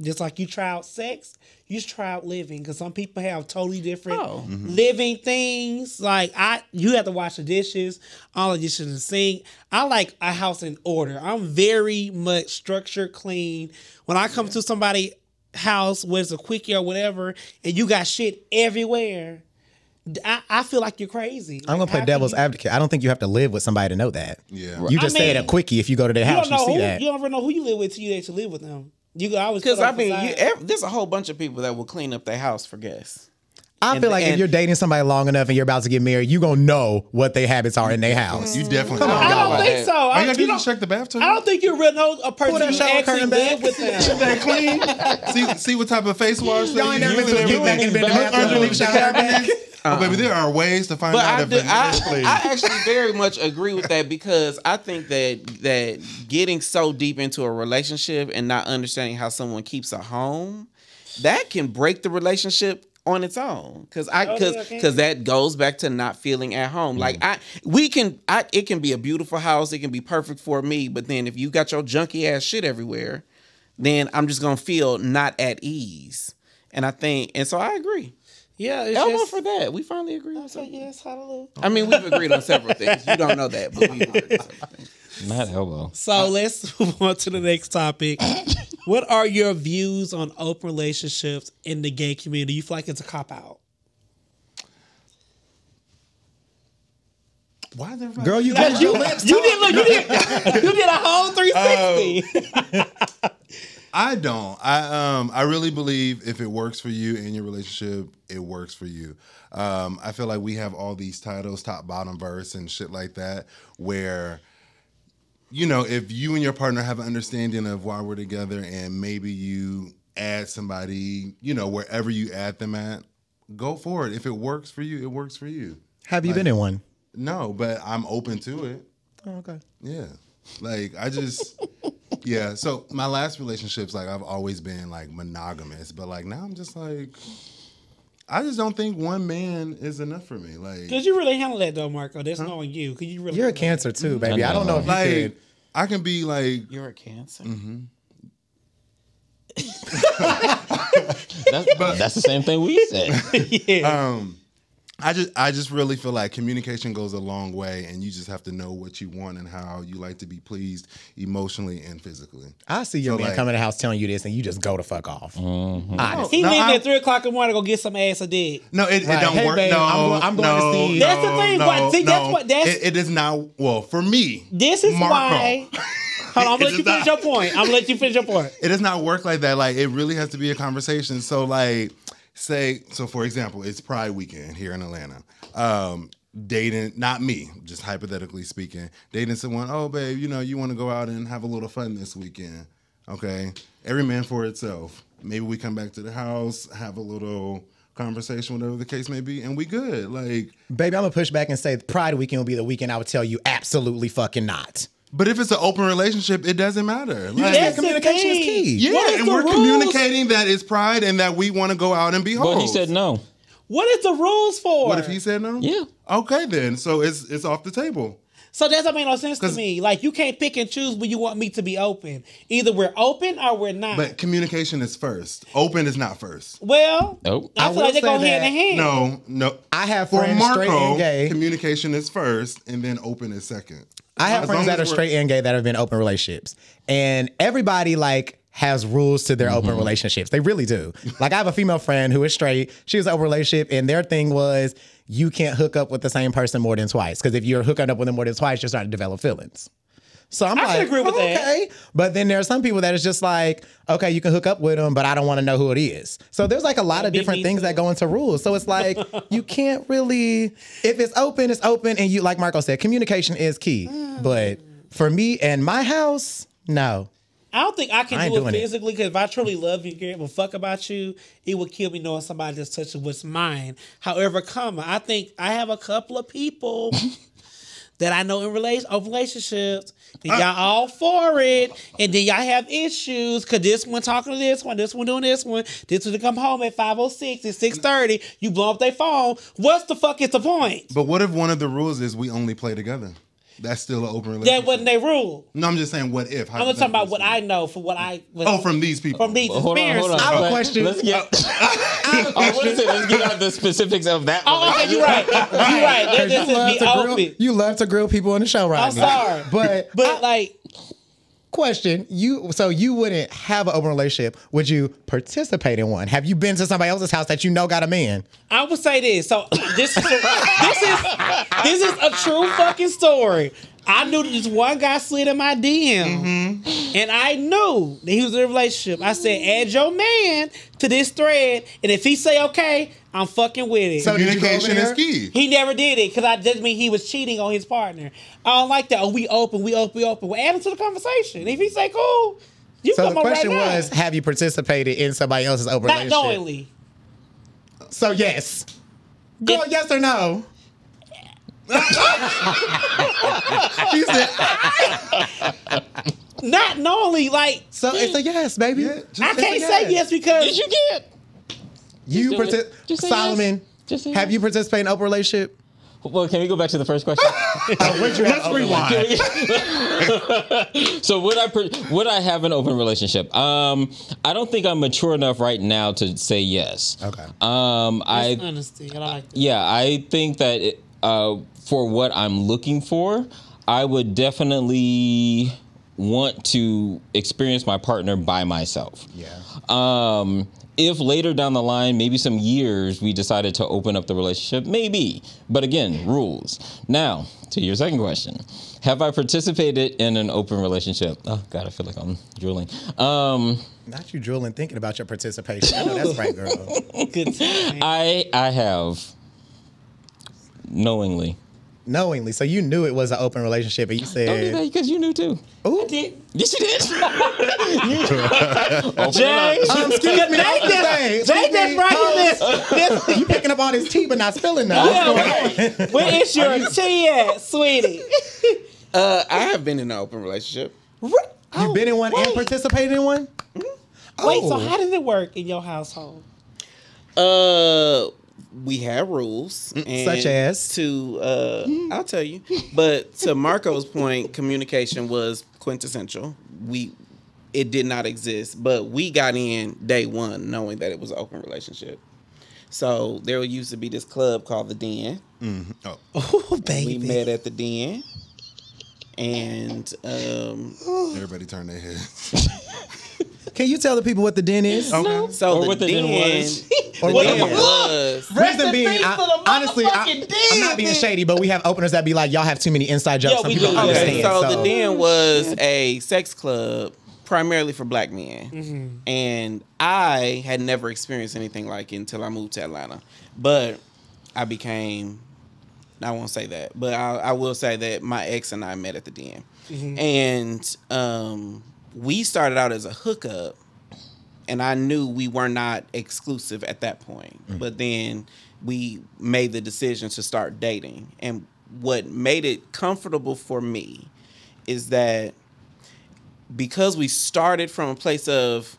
just like you try out sex, you should try out living because some people have totally different Oh. Mm-hmm. living things. Like I, you have to wash the dishes, all the dishes in the sink. I like a house in order. I'm very much structured, clean. When I come to somebody house, whether it's a quickie or whatever, and you got shit everywhere. I, I feel like you're crazy. I'm going to play devil's you- advocate. I don't think you have to live with somebody to know that. yeah. You just I say it a quickie if you go to their You house, don't you, know see who that. you don't ever know who you live with till you actually live with them. You can always Because I mean, you, ev- there's a whole bunch of people that will clean up their house for guests. I and- feel like if you're dating somebody long enough and you're about to get married, you're going to know what their habits are in their mm-hmm. house. You definitely. Come on, I don't think so. you I, gotta do you is don't, check the bathtub. I don't think you really know a person that who shower actually curtain back. live with them. that clean. see, see what type of face wash they Y'all ain't never been to and get back everything. and been to bathroom Underneath and shower back. Oh, baby, there are ways to find But out I, if do, it is I, clean. I actually very much agree with that because I think that that getting so deep into a relationship and not understanding how someone keeps a home, that can break the relationship on its own. Cause I Oh, cause yeah, okay. cause that goes back to not feeling at home. Like mm. I we can I it can be a beautiful house, it can be perfect for me, but then if you got your junky ass shit everywhere, then I'm just gonna feel not at ease. And I think and so I agree. Yeah, it's Elbow just, for that. We finally agree on So, something. yes, hallelujah. I mean, we've agreed on several things. You don't know that, but we've agreed on several things. Not elbow. So let's move on to the next topic. what are your views on open relationships in the gay community? You feel like it's a cop out? Why is everybody? Girl, you got you, lips you did look, you did you did a whole 360. I don't. I um I really believe if it works for you in your relationship, it works for you. Um, I feel like we have all these titles, top, bottom, verse, and shit like that, where you know, if you and your partner have an understanding of why we're together and maybe you add somebody, you know, wherever you add them at, go for it. If it works for you, it works for you. Have you been in one? No, but I'm open to it. Oh, okay. Yeah. Like I just yeah, so my last relationships like I've always been like monogamous, but like now I'm just like I just don't think one man is enough for me. Like Could you really handle that though, Marco? That's knowing you. Could you really? You're a handle cancer too, baby. I don't know if you like could. I can be like You're a cancer. That's, that's the same thing we said. yeah. um I just I just really feel like communication goes a long way and you just have to know what you want and how you like to be pleased emotionally and physically. I see your So, man like- come in the house telling you this and you just go to fuck off. Mm-hmm. Honestly. he no, leaving I- at three o'clock in the morning to go get some ass a dick. No, it, Right. it don't Hey, work. babe, no, I'm go- I'm going to no, see- No, That's the thing, No, but see, that's no. what- that's- it, it is not. Well, for me, This is Marco, why. Hold on, I'm gonna let you finish not- your point. I'm gonna let you finish your point. it does not work like that. Like it really has to be a conversation. So like, say, so for example, it's Pride Weekend here in Atlanta. Um, dating, not me, just hypothetically speaking, dating someone. Oh, babe, you know, you want to go out and have a little fun this weekend. Okay, every man for itself. Maybe we come back to the house, have a little conversation, whatever the case may be, and we good. Like, Baby, I'm gonna push back and say Pride weekend will be the weekend I would tell you absolutely fucking not. But if it's an open relationship, it doesn't matter. Like, That's the communication is key. yeah, What is and we're rules? communicating that it's pride and that we want to go out and be hoes. But he said no. What is the rules for? What if he said no? Yeah. Okay, then. So it's it's off the table. So that doesn't make no sense to me. Like you can't pick and choose when you want me to be open. Either we're open or we're not. But communication is first. Open is not first. well, Nope. I, I feel will like they go say hand that- in hand. No, no. I have For friends straight Marco, and gay. communication is first, and then open is second. I have As friends that are straight and gay that have been open relationships, and everybody like has rules to their open mm-hmm. relationships. They really do. Like I have a female friend who is straight. She was open relationship, and their thing was you can't hook up with the same person more than twice because if you're hooking up with them more than twice, you're starting to develop feelings. So I'm I like, agree with that. okay. But then there are some people that is just like, okay, you can hook up with them, but I don't want to know who it is. So there's like a lot of different things too. that go into rules. So it's like you can't really, if it's open, it's open, and you like Marco said, communication is key. Mm. But for me and my house, no. I don't think I can I do it physically because if I truly love you and care a fuck about you, it would kill me knowing somebody just touches what's mine. However, comma, I think I have a couple of people that I know in relation of relationships. And uh. y'all all for it, and then y'all have issues because this one talking to this one, this one doing this one, this one to come home at five oh six at six thirty. You blow up their phone. What's the fuck is the point? But what if one of the rules is we only play together? That's still an open relationship. That wasn't their rule. No, I'm just saying, what if? I'm just talking about what I know for what I Oh, from these people. from these Hold on, hold on. experiences. I have a question. Let's get. Uh, I want to say let's get out the specifics of that. Oh, okay, you're right. You're right. Let 'Cause this you, love be to grill, you love to grill people on the show right I'm sorry. But, But like, question, you so you wouldn't have an open relationship. Would you participate in one? Have you been to somebody else's house that you know got a man? I would say this. So this is this is this is a true fucking story. I knew this one guy slid in my DM, mm-hmm. and I knew that he was in a relationship. I said, "Add your man to this thread, and if he say okay, I'm fucking with it." So- did you go over Communication is key. he never did it because I just mean he was cheating on his partner. I don't like that. Oh, we open, we open, we open. Well, add him to the conversation. If he say cool, you So come the on right question now. was, have you participated in somebody else's open not relationship? knowingly. So yes. Go If- yes or no? He said, Not knowingly, like So it's a yes, baby. Yeah, just- I can't say yes because Yes, you can. You do partic- it. Just say Solomon. yes. Just have yes. you participated in open relationship? Well, can we go back to the first question? Let's rewind. so would I per- would I have an open relationship? Um, I don't think I'm mature enough right now to say yes. Okay. Um, I honesty. I like that. yeah, I think that it, uh, for what I'm looking for, I would definitely want to experience my partner by myself. Yeah. Um, if later down the line, maybe some years, we decided to open up the relationship, maybe. But again, rules. Now, to your second question Have I participated in an open relationship? Oh, God, I feel like I'm drooling. Um, Not you drooling thinking about your participation. I know that's right, girl. Good. I, I have knowingly. Knowingly. So you knew it was an open relationship and you said, Don't do that because you knew too. Ooh. Did- Yes, you did. Open Jai. Um, excuse me, I was gonna Jai just me, bringing this. this You picking up all this tea but not spilling none. What's going where is your tea at, sweetie? Uh, I have been in an open relationship. You've been in one and participated in one? Wait, Oh. so how does it work in your household? Uh, we have rules, and Such as? to uh, I'll tell you. But to Marco's point, communication was quintessential. We it did not exist, but we got in day one knowing that it was an open relationship. So there used to be this club called the Den. oh, Oh, We baby. met at the Den, and um, everybody turned their heads. Can you tell the people what the den is? Okay. so Or the what the Den, Den was. the Or what Den the- was. Reason in being, peace I- to the honestly, I, motherfucking I'm not being shady, but we have openers that be like, y'all have too many inside jokes. Yeah, Some we people do. don't Okay, Okay, understand. so, so the Den was a sex club primarily for black men, Mm-hmm. and I had never experienced anything like it until I moved to Atlanta. But I became, I won't say that, but I, I will say that my ex and I met at the Den, Mm-hmm. and um, we started out as a hookup, and I knew we were not exclusive at that point. Mm. But then we made the decision to start dating, and what made it comfortable for me is that because we started from a place of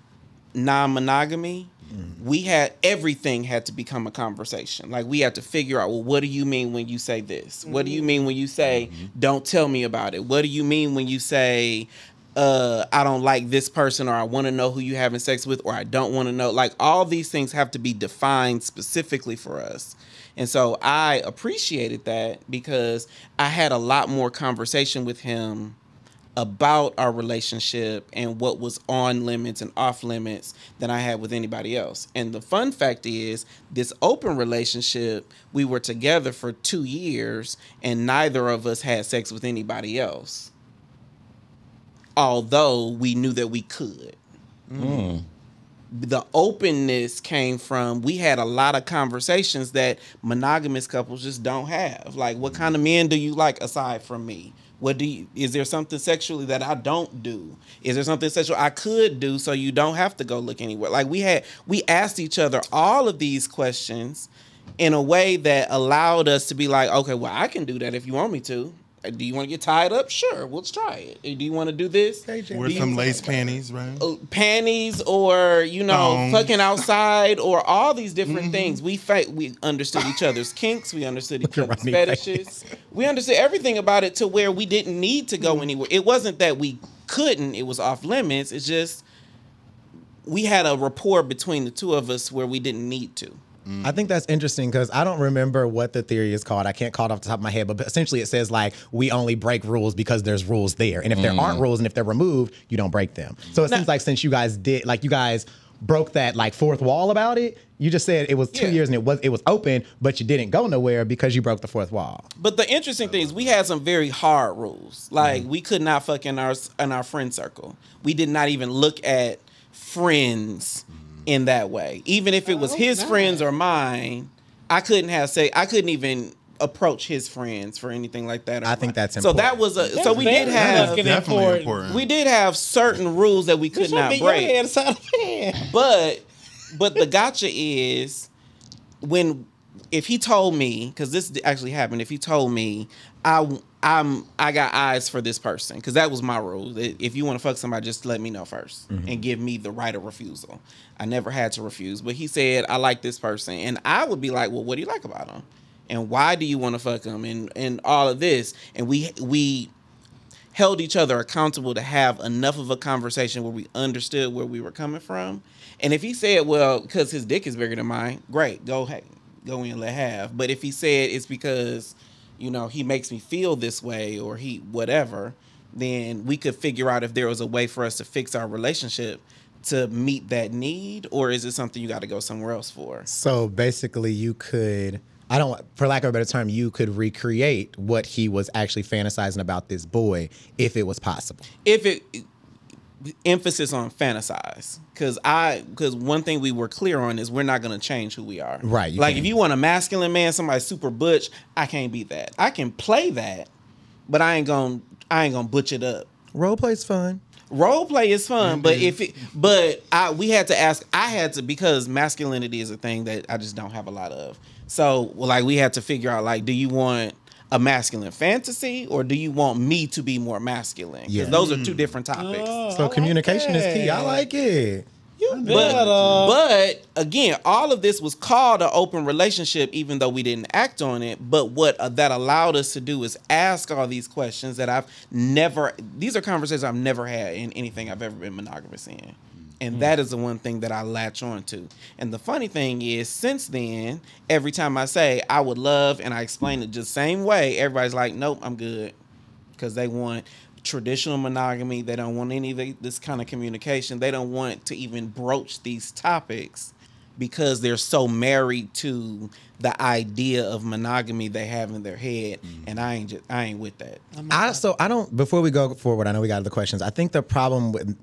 non-monogamy mm. we had everything had to become a conversation. Like we had to figure out well what do you mean when you say this? What do you mm-hmm. mean when you say mm-hmm. don't tell me about it what do you mean when you say uh i don't like this person or i want to know who you're having sex with or i don't want to know like all these things have to be defined specifically for us and so i appreciated that because i had a lot more conversation with him about our relationship and what was on limits and off limits than I had with anybody else. And the fun fact is, this open relationship, we were together for two years and neither of us had sex with anybody else. Although we knew that we could. Mm. The openness came from we had a lot of conversations that monogamous couples just don't have. Like, what kind of men do you like aside from me? What do you, is there something sexually that I don't do? Is there something sexual I could do so you don't have to go look anywhere? Like we had, we asked each other all of these questions in a way that allowed us to be like, okay, well, I can do that if you want me to. Do you want to get tied up? Sure, let's try it. Do you want to do this? Wear Do some lace panties, right? uh, panties or you know Thongs. fucking outside or all these different things we fight. we understood each other's kinks we understood each other's fetishes we understood everything about it to where we didn't need to go anywhere it wasn't that we couldn't it was off limits it's just we had a rapport between the two of us where we didn't need to I think that's interesting because I don't remember what the theory is called. I can't call it off the top of my head, but essentially it says like we only break rules because there's rules there, and if there aren't mm. rules and if they're removed, you don't break them. So it seems like since you guys did, like you guys broke that like fourth wall about it, you just said it was two Yeah. years and it was it was open, but you didn't go nowhere because you broke the fourth wall. But the interesting thing is we had some very hard rules. Like mm. we could not fuck in our in our friend circle. We did not even look at friends mm. In that way. Even if it was his friends or mine, I couldn't have say I couldn't even approach his friends for anything like that. or I think mine. that's so. That was a so we did have Definitely important. important. we did have certain rules that we could not be break. hand side of the. But but the gotcha is when if he told me because this actually happened. If he told me I I'm I got eyes for this person because that was my rule. that If you want to fuck somebody, just let me know 1st mm-hmm. and give me the right of refusal. I never had to refuse, but he said I like this person, and I would be like, well, what do you like about him? And why do you want to fuck him? And and all of this, and we we held each other accountable to have enough of a conversation where we understood where we were coming from. And if he said, "Well, because his dick is bigger than mine," great, go ahead, go in, let have. But if he said it's because, you know, he makes me feel this way or he whatever, then we could figure out if there was a way for us to fix our relationship to meet that need, or is it something you got to go somewhere else for? So basically, you could. I don't, for lack of a better term, you could recreate what he was actually fantasizing about this boy if it was possible. if it emphasis on fantasize. Because i because one thing we were clear on is we're not going to change who we are. Right, like can't. if you want a masculine man somebody super butch i can't be that. I can play that but i ain't gonna i ain't gonna butch it up. Role play's fun. role play is fun but if it but i we had to ask i had to because masculinity is a thing that i just don't have a lot of. So well, like we had to figure out like do you want a masculine fantasy or do you want me to be more masculine because Yeah. those are two different topics So communication is key. I like it. You but, better. but again, all of this was called an open relationship, even though we didn't act on it. But what uh, that allowed us to do is ask all these questions that I've never. These are conversations I've never had in anything I've ever been monogamous in, and hmm. that is the one thing that I latch on to. And the funny thing is, since then, every time I say I would love, and I explain it just same way, everybody's like, "Nope, I'm good," because they want traditional monogamy. They don't want any of this kind of communication. They don't want to even broach these topics because they're so married to the idea of monogamy they have in their head. Hmm. And I ain't just I ain't with that. I so I don't. Before we go forward, I know we got other questions. I think the problem with,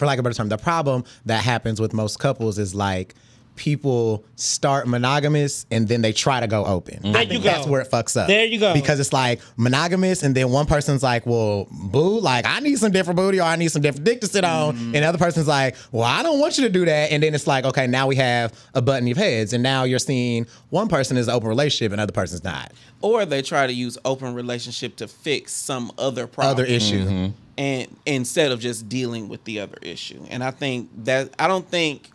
for lack of a better term, the problem that happens with most couples is like people start monogamous and then they try to go open. Mm-hmm. There I you think go. that's where it fucks up. There you go. Because it's like monogamous and then one person's like, well, boo, like I need some different booty or I need some different dick to sit on. Mm-hmm. And the other person's like, well, I don't want you to do that. And then it's like, okay, now we have a button of heads. And now you're seeing one person is an open relationship and other person's not. Or they try to use open relationship to fix some other problem. Other issue. Mm-hmm. And instead of just dealing with the other issue. And I think that I don't think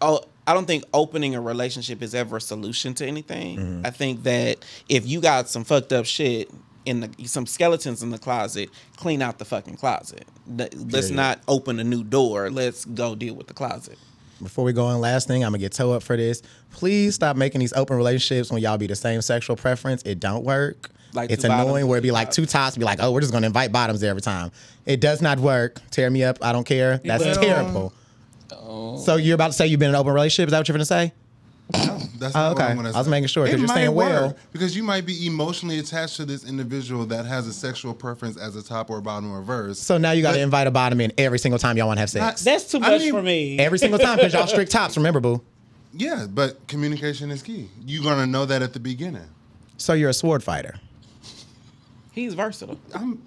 oh I don't think opening a relationship is ever a solution to anything. Mm-hmm. I think that if you got some fucked up shit in the some skeletons in the closet, clean out the fucking closet. Let's Period. not open a new door. Let's go deal with the closet. Before we go on, last thing, I'm gonna get toe up for this. Please stop making these open relationships when y'all be the same sexual preference. It don't work. Like it's two bottoms annoying and where it'd be like two tops, be like, oh, we're just gonna invite bottoms every time. It does not work. Tear me up. I don't care. That's Well- terrible. So you're about to say you've been in an open relationship? Is that what you're gonna say? No, That's Oh, not what okay. I'm I was say. making sure, 'cause It you're saying well. because you might be emotionally attached to this individual that has a sexual preference as a top or bottom or verse. So now you got to invite a bottom in every single time y'all want to have sex. That's too I much mean, for me. every single time because y'all strict tops. Remember, boo. Yeah, but communication is key. You're gonna know that at the beginning. So you're a sword fighter. He's versatile. I'm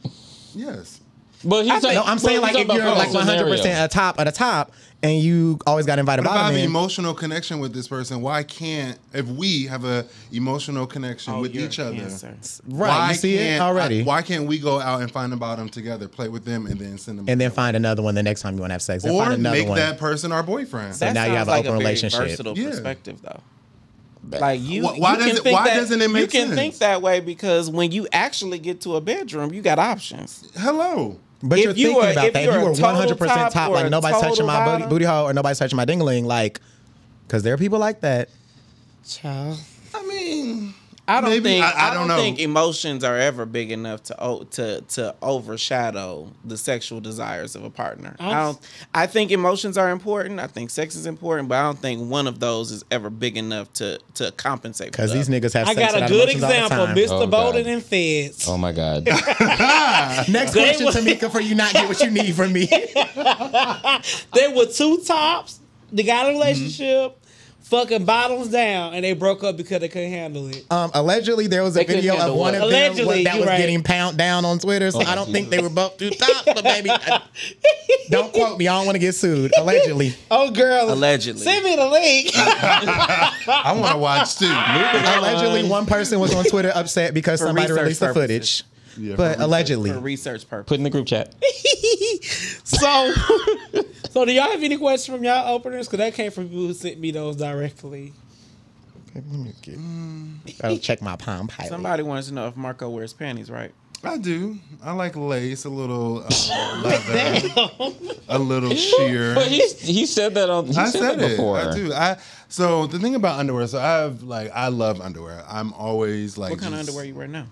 yes. But he's No, I'm saying like if you're like 100 percent scenario. at top at the top, and you always got invited invite a But if I bottom have an emotional connection with this person, why can't if we have a emotional connection Oh, with each other? Cancer. Right, why you see it already, I- why can't we go out and find a bottom together, play with them, and then send them? and then find another one the next time you want to have sex. Then or find another make one. that person our boyfriend. So That now you sounds have an like open a very relationship. Versatile Yeah. perspective, though. Like you, Why- why you does it, why that, doesn't it make You can sense? think that way because when you actually get to a bedroom, you got options. Hello. But If you're you thinking are- about if that. If you're were 100 percent top top, like a nobody's touching total my booty, bottom. booty hole or nobody's touching my dingling, like, because there are people like that. Child. I mean, I don't Maybe. think I- I, I don't don't know. think emotions are ever big enough to to to overshadow the sexual desires of a partner. I don't. I think emotions are important. I think sex is important, but I don't think one of those is ever big enough to to compensate. Because these niggas have I sex got a good emotions all the example. Mr. Oh, Bolden God. and Feds. Oh my God. Next They question, was- Tamika, for you not get what you need from me. They were two tops. They got Mm-hmm. a relationship, fucking bottoms down, and they broke up because they couldn't handle it. Um, allegedly, there was a They couldn't video of handle one what? of them Allegedly, that you was right. getting pound down on Twitter. So Oh, I don't think they were both two tops, but maybe. I- don't quote me. I don't want to get sued. Allegedly. Oh, girl. Allegedly. Send me the link. I want to watch too. Allegedly, one person was on Twitter upset because somebody research released the purposes. footage. Yeah, for but research. allegedly. for research purpose. Put in the group chat. so, so do y'all have any questions from y'all openers? Because that came from people who sent me those directly. Okay, Let me get. I'll check my palm pilot. Somebody wants to know if Marco wears panties, right? I do. I like lace, a little uh, leather, a little sheer. But he he said that on. He I said, said it. before. I do. I so the thing about underwear. So I have like I love underwear. I'm always like. What kind of underwear you wear now?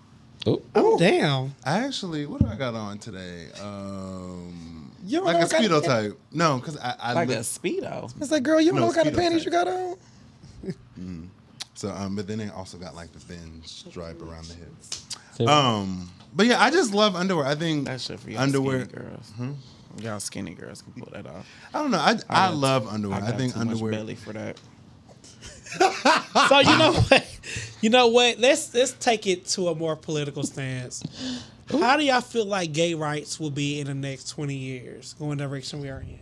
Oh, Oh, damn. I actually, what do I got on today? Um, You don't like know a what speedo of- type. No, because I, I Like li- a speedo. It's like, girl, you don't No, know what kind of panties type. you got on? so um, but then they also got like the thin stripe around the hips. so- Um, but yeah, I just love underwear. I think That's shit for y'all underwear. skinny girls. Y'all skinny girls can pull that off. I don't know. I I, got- love underwear. I, got think too much underwear. belly for that. So you know what? You know what? Let's let's take it to a more political stance. How do y'all feel like gay rights will be in the next twenty years, going the direction we are in?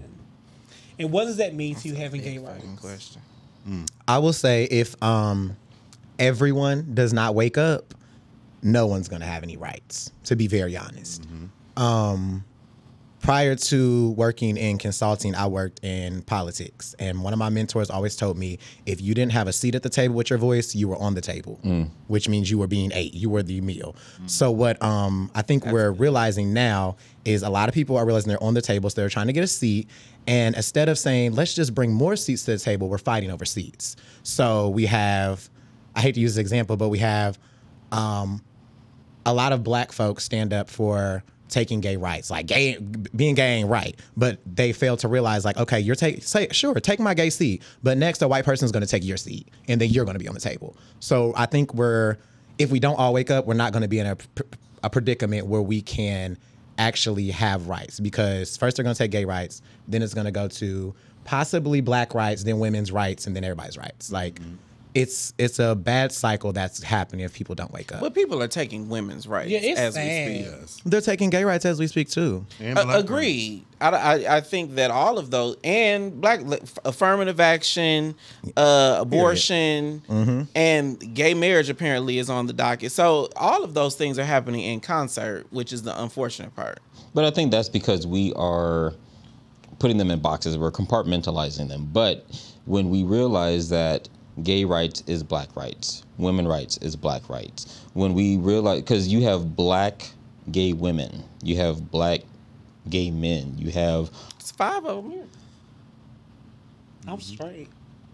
And what does that mean to you having gay rights? Fucking question. I will say if um everyone does not wake up, no one's gonna have any rights. To be very honest. Um, prior to working in consulting, I worked in politics, and one of my mentors always told me if you didn't have a seat at the table with your voice, you were on the table, which means you were being ate. You were the meal. So what um I think we're realizing now is a lot of people are realizing they're on the table, so they're trying to get a seat. And instead of saying, let's just bring more seats to the table, we're fighting over seats. So we have, I hate to use this example, but we have um, a lot of black folks stand up for taking gay rights. Like gay being gay ain't right, but they fail to realize like, okay, you're take say sure, take my gay seat, but next a white person's going to take your seat, and then you're to be on the table. So I think we're if we don't all wake up, we're not to be in a a predicament where we can actually have rights because first they're to take gay rights, then it's to go to possibly black rights, then women's rights, and then everybody's rights. Like. Mm-hmm. It's it's a bad cycle that's happening if people don't wake up. But people are taking women's rights Yeah, it's as sad. we speak. Yes. They're taking gay rights as we speak too. And Uh, black agreed. I, I, I think that all of those and black affirmative action, uh, abortion, and gay marriage apparently is on the docket. So all of those things are happening in concert, which is the unfortunate part. But I think that's because we are putting them in boxes. We're compartmentalizing them. But when we realize that gay rights is black rights, women rights is black rights, when we realize, because you have black gay women, you have black gay men, you have It's five of them. I'm mm-hmm. straight.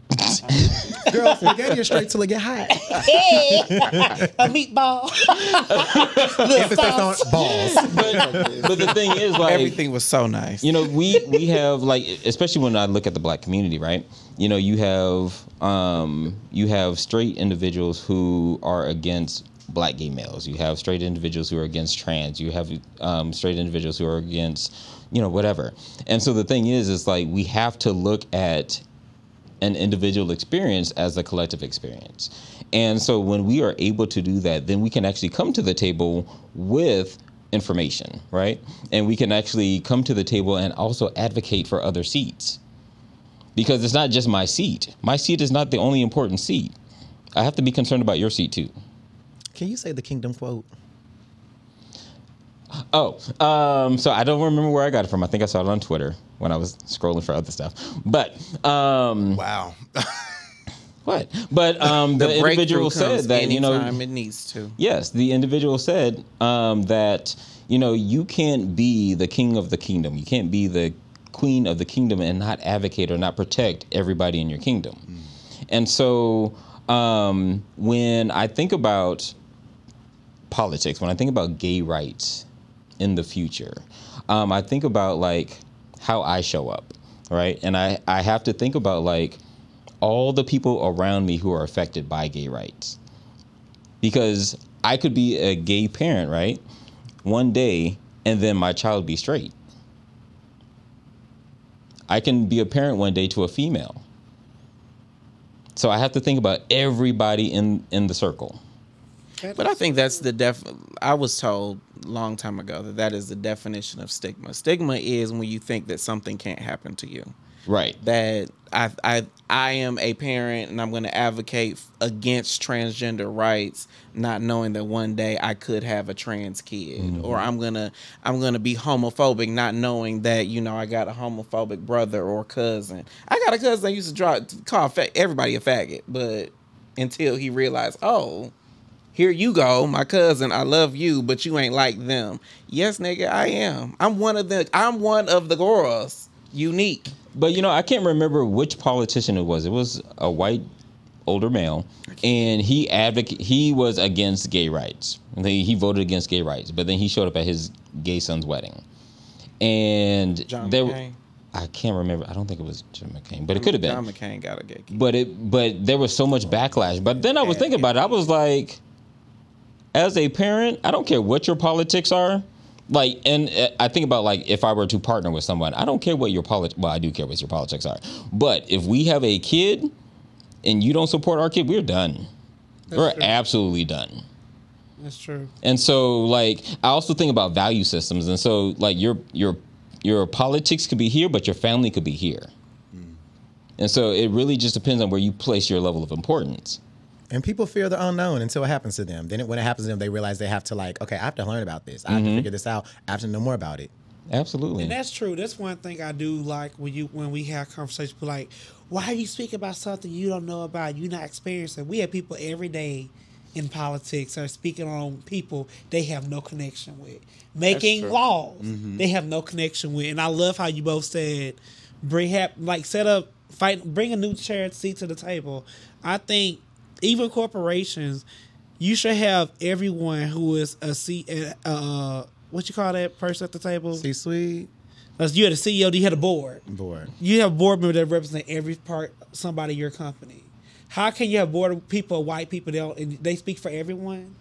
Girl, spaghetti is straight till it get hot. a meatball. Emphasis on balls. but, but the thing is, like Everything was so nice. you know we we have like especially when i look at the black community right you know you have um you have straight individuals who are against black gay males you have straight individuals who are against trans you have um, straight individuals who are against you know whatever and so the thing is is like we have to look at an individual experience as a collective experience. And so when we are able to do that, then we can actually come to the table with information, right? And we can actually come to the table and also advocate for other seats. Because it's not just my seat. My seat is not the only important seat. I have to be concerned about your seat too. Can you say the kingdom quote? Oh, um, so I don't remember where I got it from. I think I saw it on Twitter when I was scrolling for other stuff. But um, Wow. what? But um, the, the individual said that you know it needs to. Yes, the individual said um, that you know you can't be the king of the kingdom. You can't be the queen of the kingdom and not advocate or not protect everybody in your kingdom. And so um, when I think about politics, when I think about gay rights in the future, um, I think about like how I show up, right? And I, I have to think about like all the people around me who are affected by gay rights because I could be a gay parent, right? One day, and then my child be straight. I can be a parent one day to a female. So I have to think about everybody in in the circle. But I think that's the def. I was told a long time ago that that is the definition of stigma. Stigma is when you think that something can't happen to you. Right. That I I I am a parent and I'm going to advocate against transgender rights, not knowing that one day I could have a trans kid, mm-hmm. or I'm gonna I'm gonna be homophobic, not knowing that you know I got a homophobic brother or cousin. I got a cousin that used to draw, call everybody a faggot, but until he realized, oh, here you go, my cousin. I love you, but you ain't like them. Yes, nigga, I am. I'm one of the. I'm one of the girls. Unique. But you know, I can't remember which politician it was. It was a white older male, and he advocate he was against gay rights. He, he voted against gay rights, but then he showed up at his gay son's wedding, and John there. McCain. I can't remember. I don't think it was John McCain, but it could have been. John McCain got a gay kid. but it but there was so much backlash but then i was thinking about it i was like as a parent i don't care what your politics are like and uh, i think about like if i were to partner with someone i don't care what your politics. well i do care what your politics are but if we have a kid and you don't support our kid we're done we're true. absolutely done That's true. and so like I also think about value systems and so like your your your politics could be here but your family could be here. And so it really just depends on where you place your level of importance. And people fear the unknown until it happens to them. Then it, when it happens to them, they realize they have to like, okay, I have to learn about this. I have Mm-hmm. to figure this out. I have to know more about it. Absolutely. And that's true. That's one thing I do like when you when we have conversations. People like, why are you speaking about something you don't know about? you're not experiencing. We have people every day in politics are speaking on people they have no connection with, making true. laws they have no connection with. And I love how you both said, bring have like set up fight, bring a new chair seat to the table. I think even corporations, you should have everyone who is a seat. Uh, what you call that person at the table? C suite you had a CEO, you had a board. board. You have board members that represent every part, somebody in your company. How can you have board people, white people, they, don't, and they speak for everyone?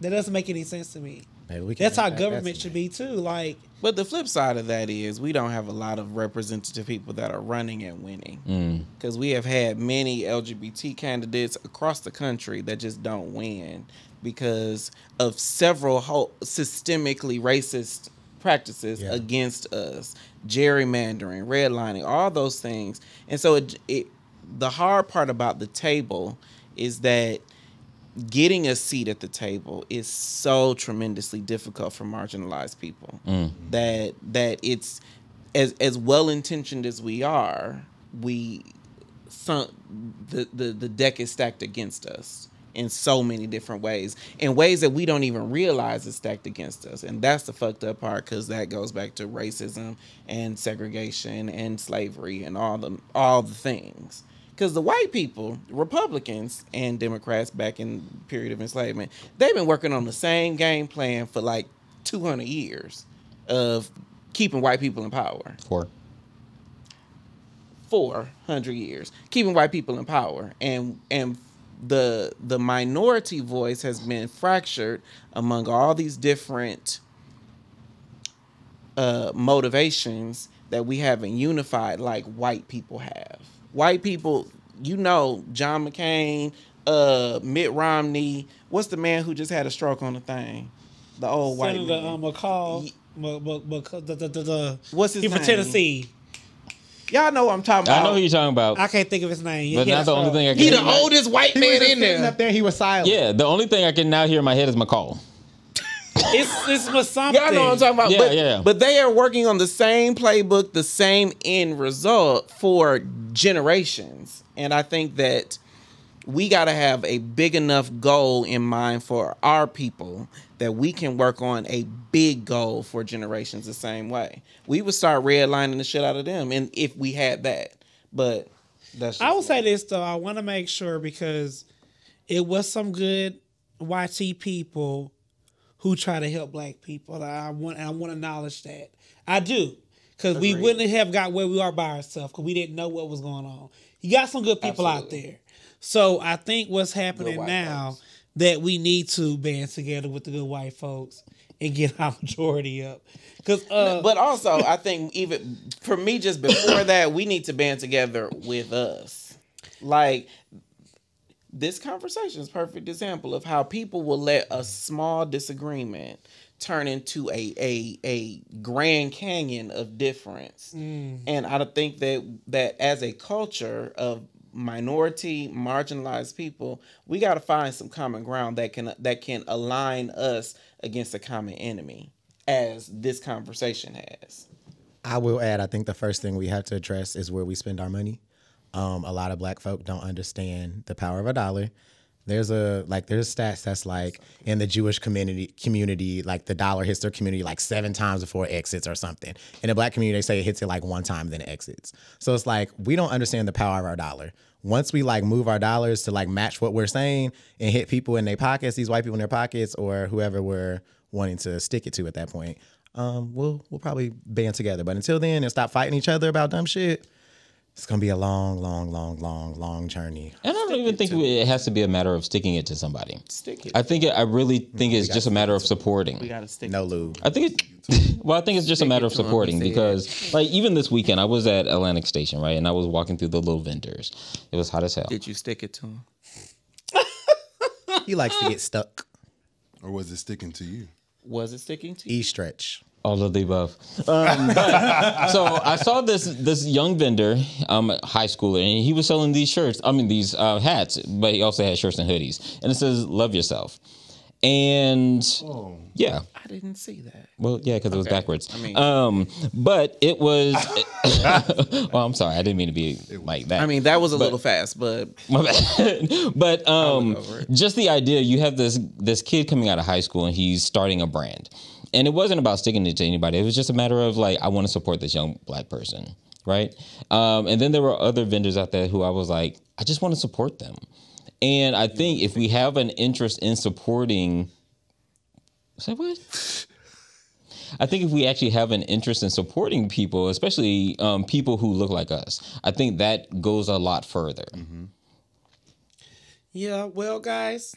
That doesn't make any sense to me. Maybe we can That's how that- government that's- should be too. Like, But the flip side of that is we don't have a lot of representative people that are running and winning. Mm. Because we have had many LGBT candidates across the country that just don't win because of several whole systemically racist practices Yeah. against us, gerrymandering, redlining, all those things. And so it, it the hard part about the table is that getting a seat at the table is so tremendously difficult for marginalized people mm. that that it's as as well intentioned as we are, we some the, the the deck is stacked against us in so many different ways, in ways that we don't even realize is stacked against us. And that's the fucked up part because that goes back to racism and segregation and slavery and all the all the things. Because the white people, Republicans and Democrats back in the period of enslavement, they've been working on the same game plan for like 200 years of keeping white people in power. Four. 400 years keeping white people in power and and the the minority voice has been fractured among all these different uh, motivations that we haven't unified like white people have white people you know john mccain uh mitt romney what's the man who just had a stroke on the thing the old white Senator man. um, McCall, Ye- M- M- McC- the, the, the, the, What's his name? he from name? Tennessee. y'all know what i'm talking about I know who you're talking about, I can't think of his name. but He not the a only thing I can. he the oldest white He was man just in sitting there up there. He was silent. Yeah, the only thing I can now hear in my head is McCall. It's it's was something. Y'all know what I'm talking about. Yeah, but, yeah. but they are working on the same playbook, the same end result for generations. And I think that we got to have a big enough goal in mind for our people that we can work on a big goal for generations the same way. We would start redlining the shit out of them, and if we had that, but that's I will say this though. I want to make sure because it was some good YT people who try to help black people. I want I want to acknowledge that. I do because we wouldn't have got where we are by ourselves because we didn't know what was going on. You got some good people out there. So I think what's happening now folks. that we need to band together with the good white folks and get our majority up. Because uh, but also I think even for me, just before that, we need to band together with us. Like this conversation is a perfect example of how people will let a small disagreement turn into a a a grand canyon of difference. Mm. And I don't think that that as a culture of minority marginalized people we got to find some common ground that can that can align us against a common enemy as this conversation has I will add, I think the first thing we have to address is where we spend our money. Um, a lot of black folk don't understand the power of a dollar. There's a like there's stats that's like in the Jewish community community, like the dollar hits their community like seven times before it exits or something. In the black community, they say it hits it like one time, then it exits. So it's like we don't understand the power of our dollar. Once we like move our dollars to like match what we're saying and hit people in their pockets, these white people in their pockets or whoever we're wanting to stick it to at that point, um, we'll we'll probably band together. But until then, and stop fighting each other about dumb shit. It's gonna be a long, long, long, long, long journey. And I don't even think it has to be a matter of sticking it to somebody. stick it I think it, I really think it's just a matter of supporting. we got to stick No it. lube. I think it. Well, I think it's just a matter of to 'em, he supporting said. because, like, even this weekend, I was at Atlantic Station, right, and I was walking through the little vendors. It was hot as hell. did you stick it to him He likes to get stuck. Or was it sticking to you? was it sticking to you E stretch. All of the above. Um, but, so I saw this this young vendor, um, high schooler, and he was selling these shirts. I mean these uh, hats, but he also had shirts and hoodies, and it says "Love Yourself." And yeah, i didn't see that well, yeah, because it was Okay. backwards. I mean- um, but it was. well, I'm sorry, I didn't mean to be like that. i mean that was a little fast but My bad. but um, just the idea you have this this kid coming out of high school and he's starting a brand, and it wasn't about sticking it to anybody. It was just a matter of like I want to support this young black person, right? Um, and then there were other vendors out there who I was like, I just want to support them, and I think if we have an interest in supporting, say what? I think if we actually have an interest in supporting people, especially um, people who look like us, I think that goes a lot further. yeah, well, guys.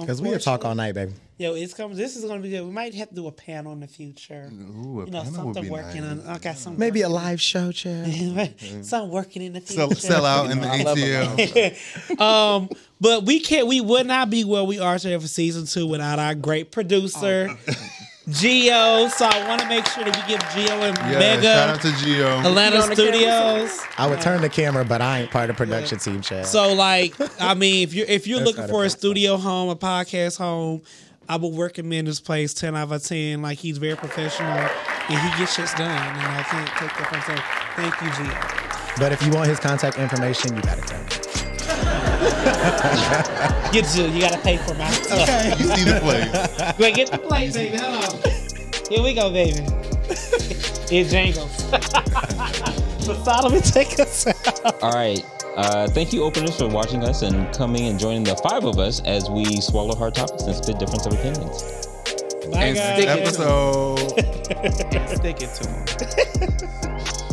Because we could talk all night, baby. Yo, it's coming. This is gonna be good. We might have to do a panel in the future. Ooh, a You know, panel would something be working nice. on. I got some. Maybe a live show, chat. Something working in the future. Sell, sell out in the ATL. um, but we can't. We would not be where we are today for season two without our great producer, Geo. So I want to make sure that we give Geo and Yeah, Mega shout out to Geo. Atlanta You on the camera, Studios. I would turn the camera, but I ain't part of the production team, chat. So like, I mean, if you're if you're looking not a for a bad studio home, a podcast home, I would recommend this place ten out of ten. Like he's very professional and he gets shit done. And I can't take that from so thank you, Geo. but if you want his contact information, you gotta tell me. Get to you gotta pay for my stuff. Okay. You see the place. Wait, get the plate, baby. Hold on. Here we go, baby. it jangles. so Solomon, take us out. All right. Uh, thank you, openers, for watching us and coming and joining the five of us as we swallow hard topics and spit difference of opinions. Bye, And guys. stick it Episode. Stick it to him.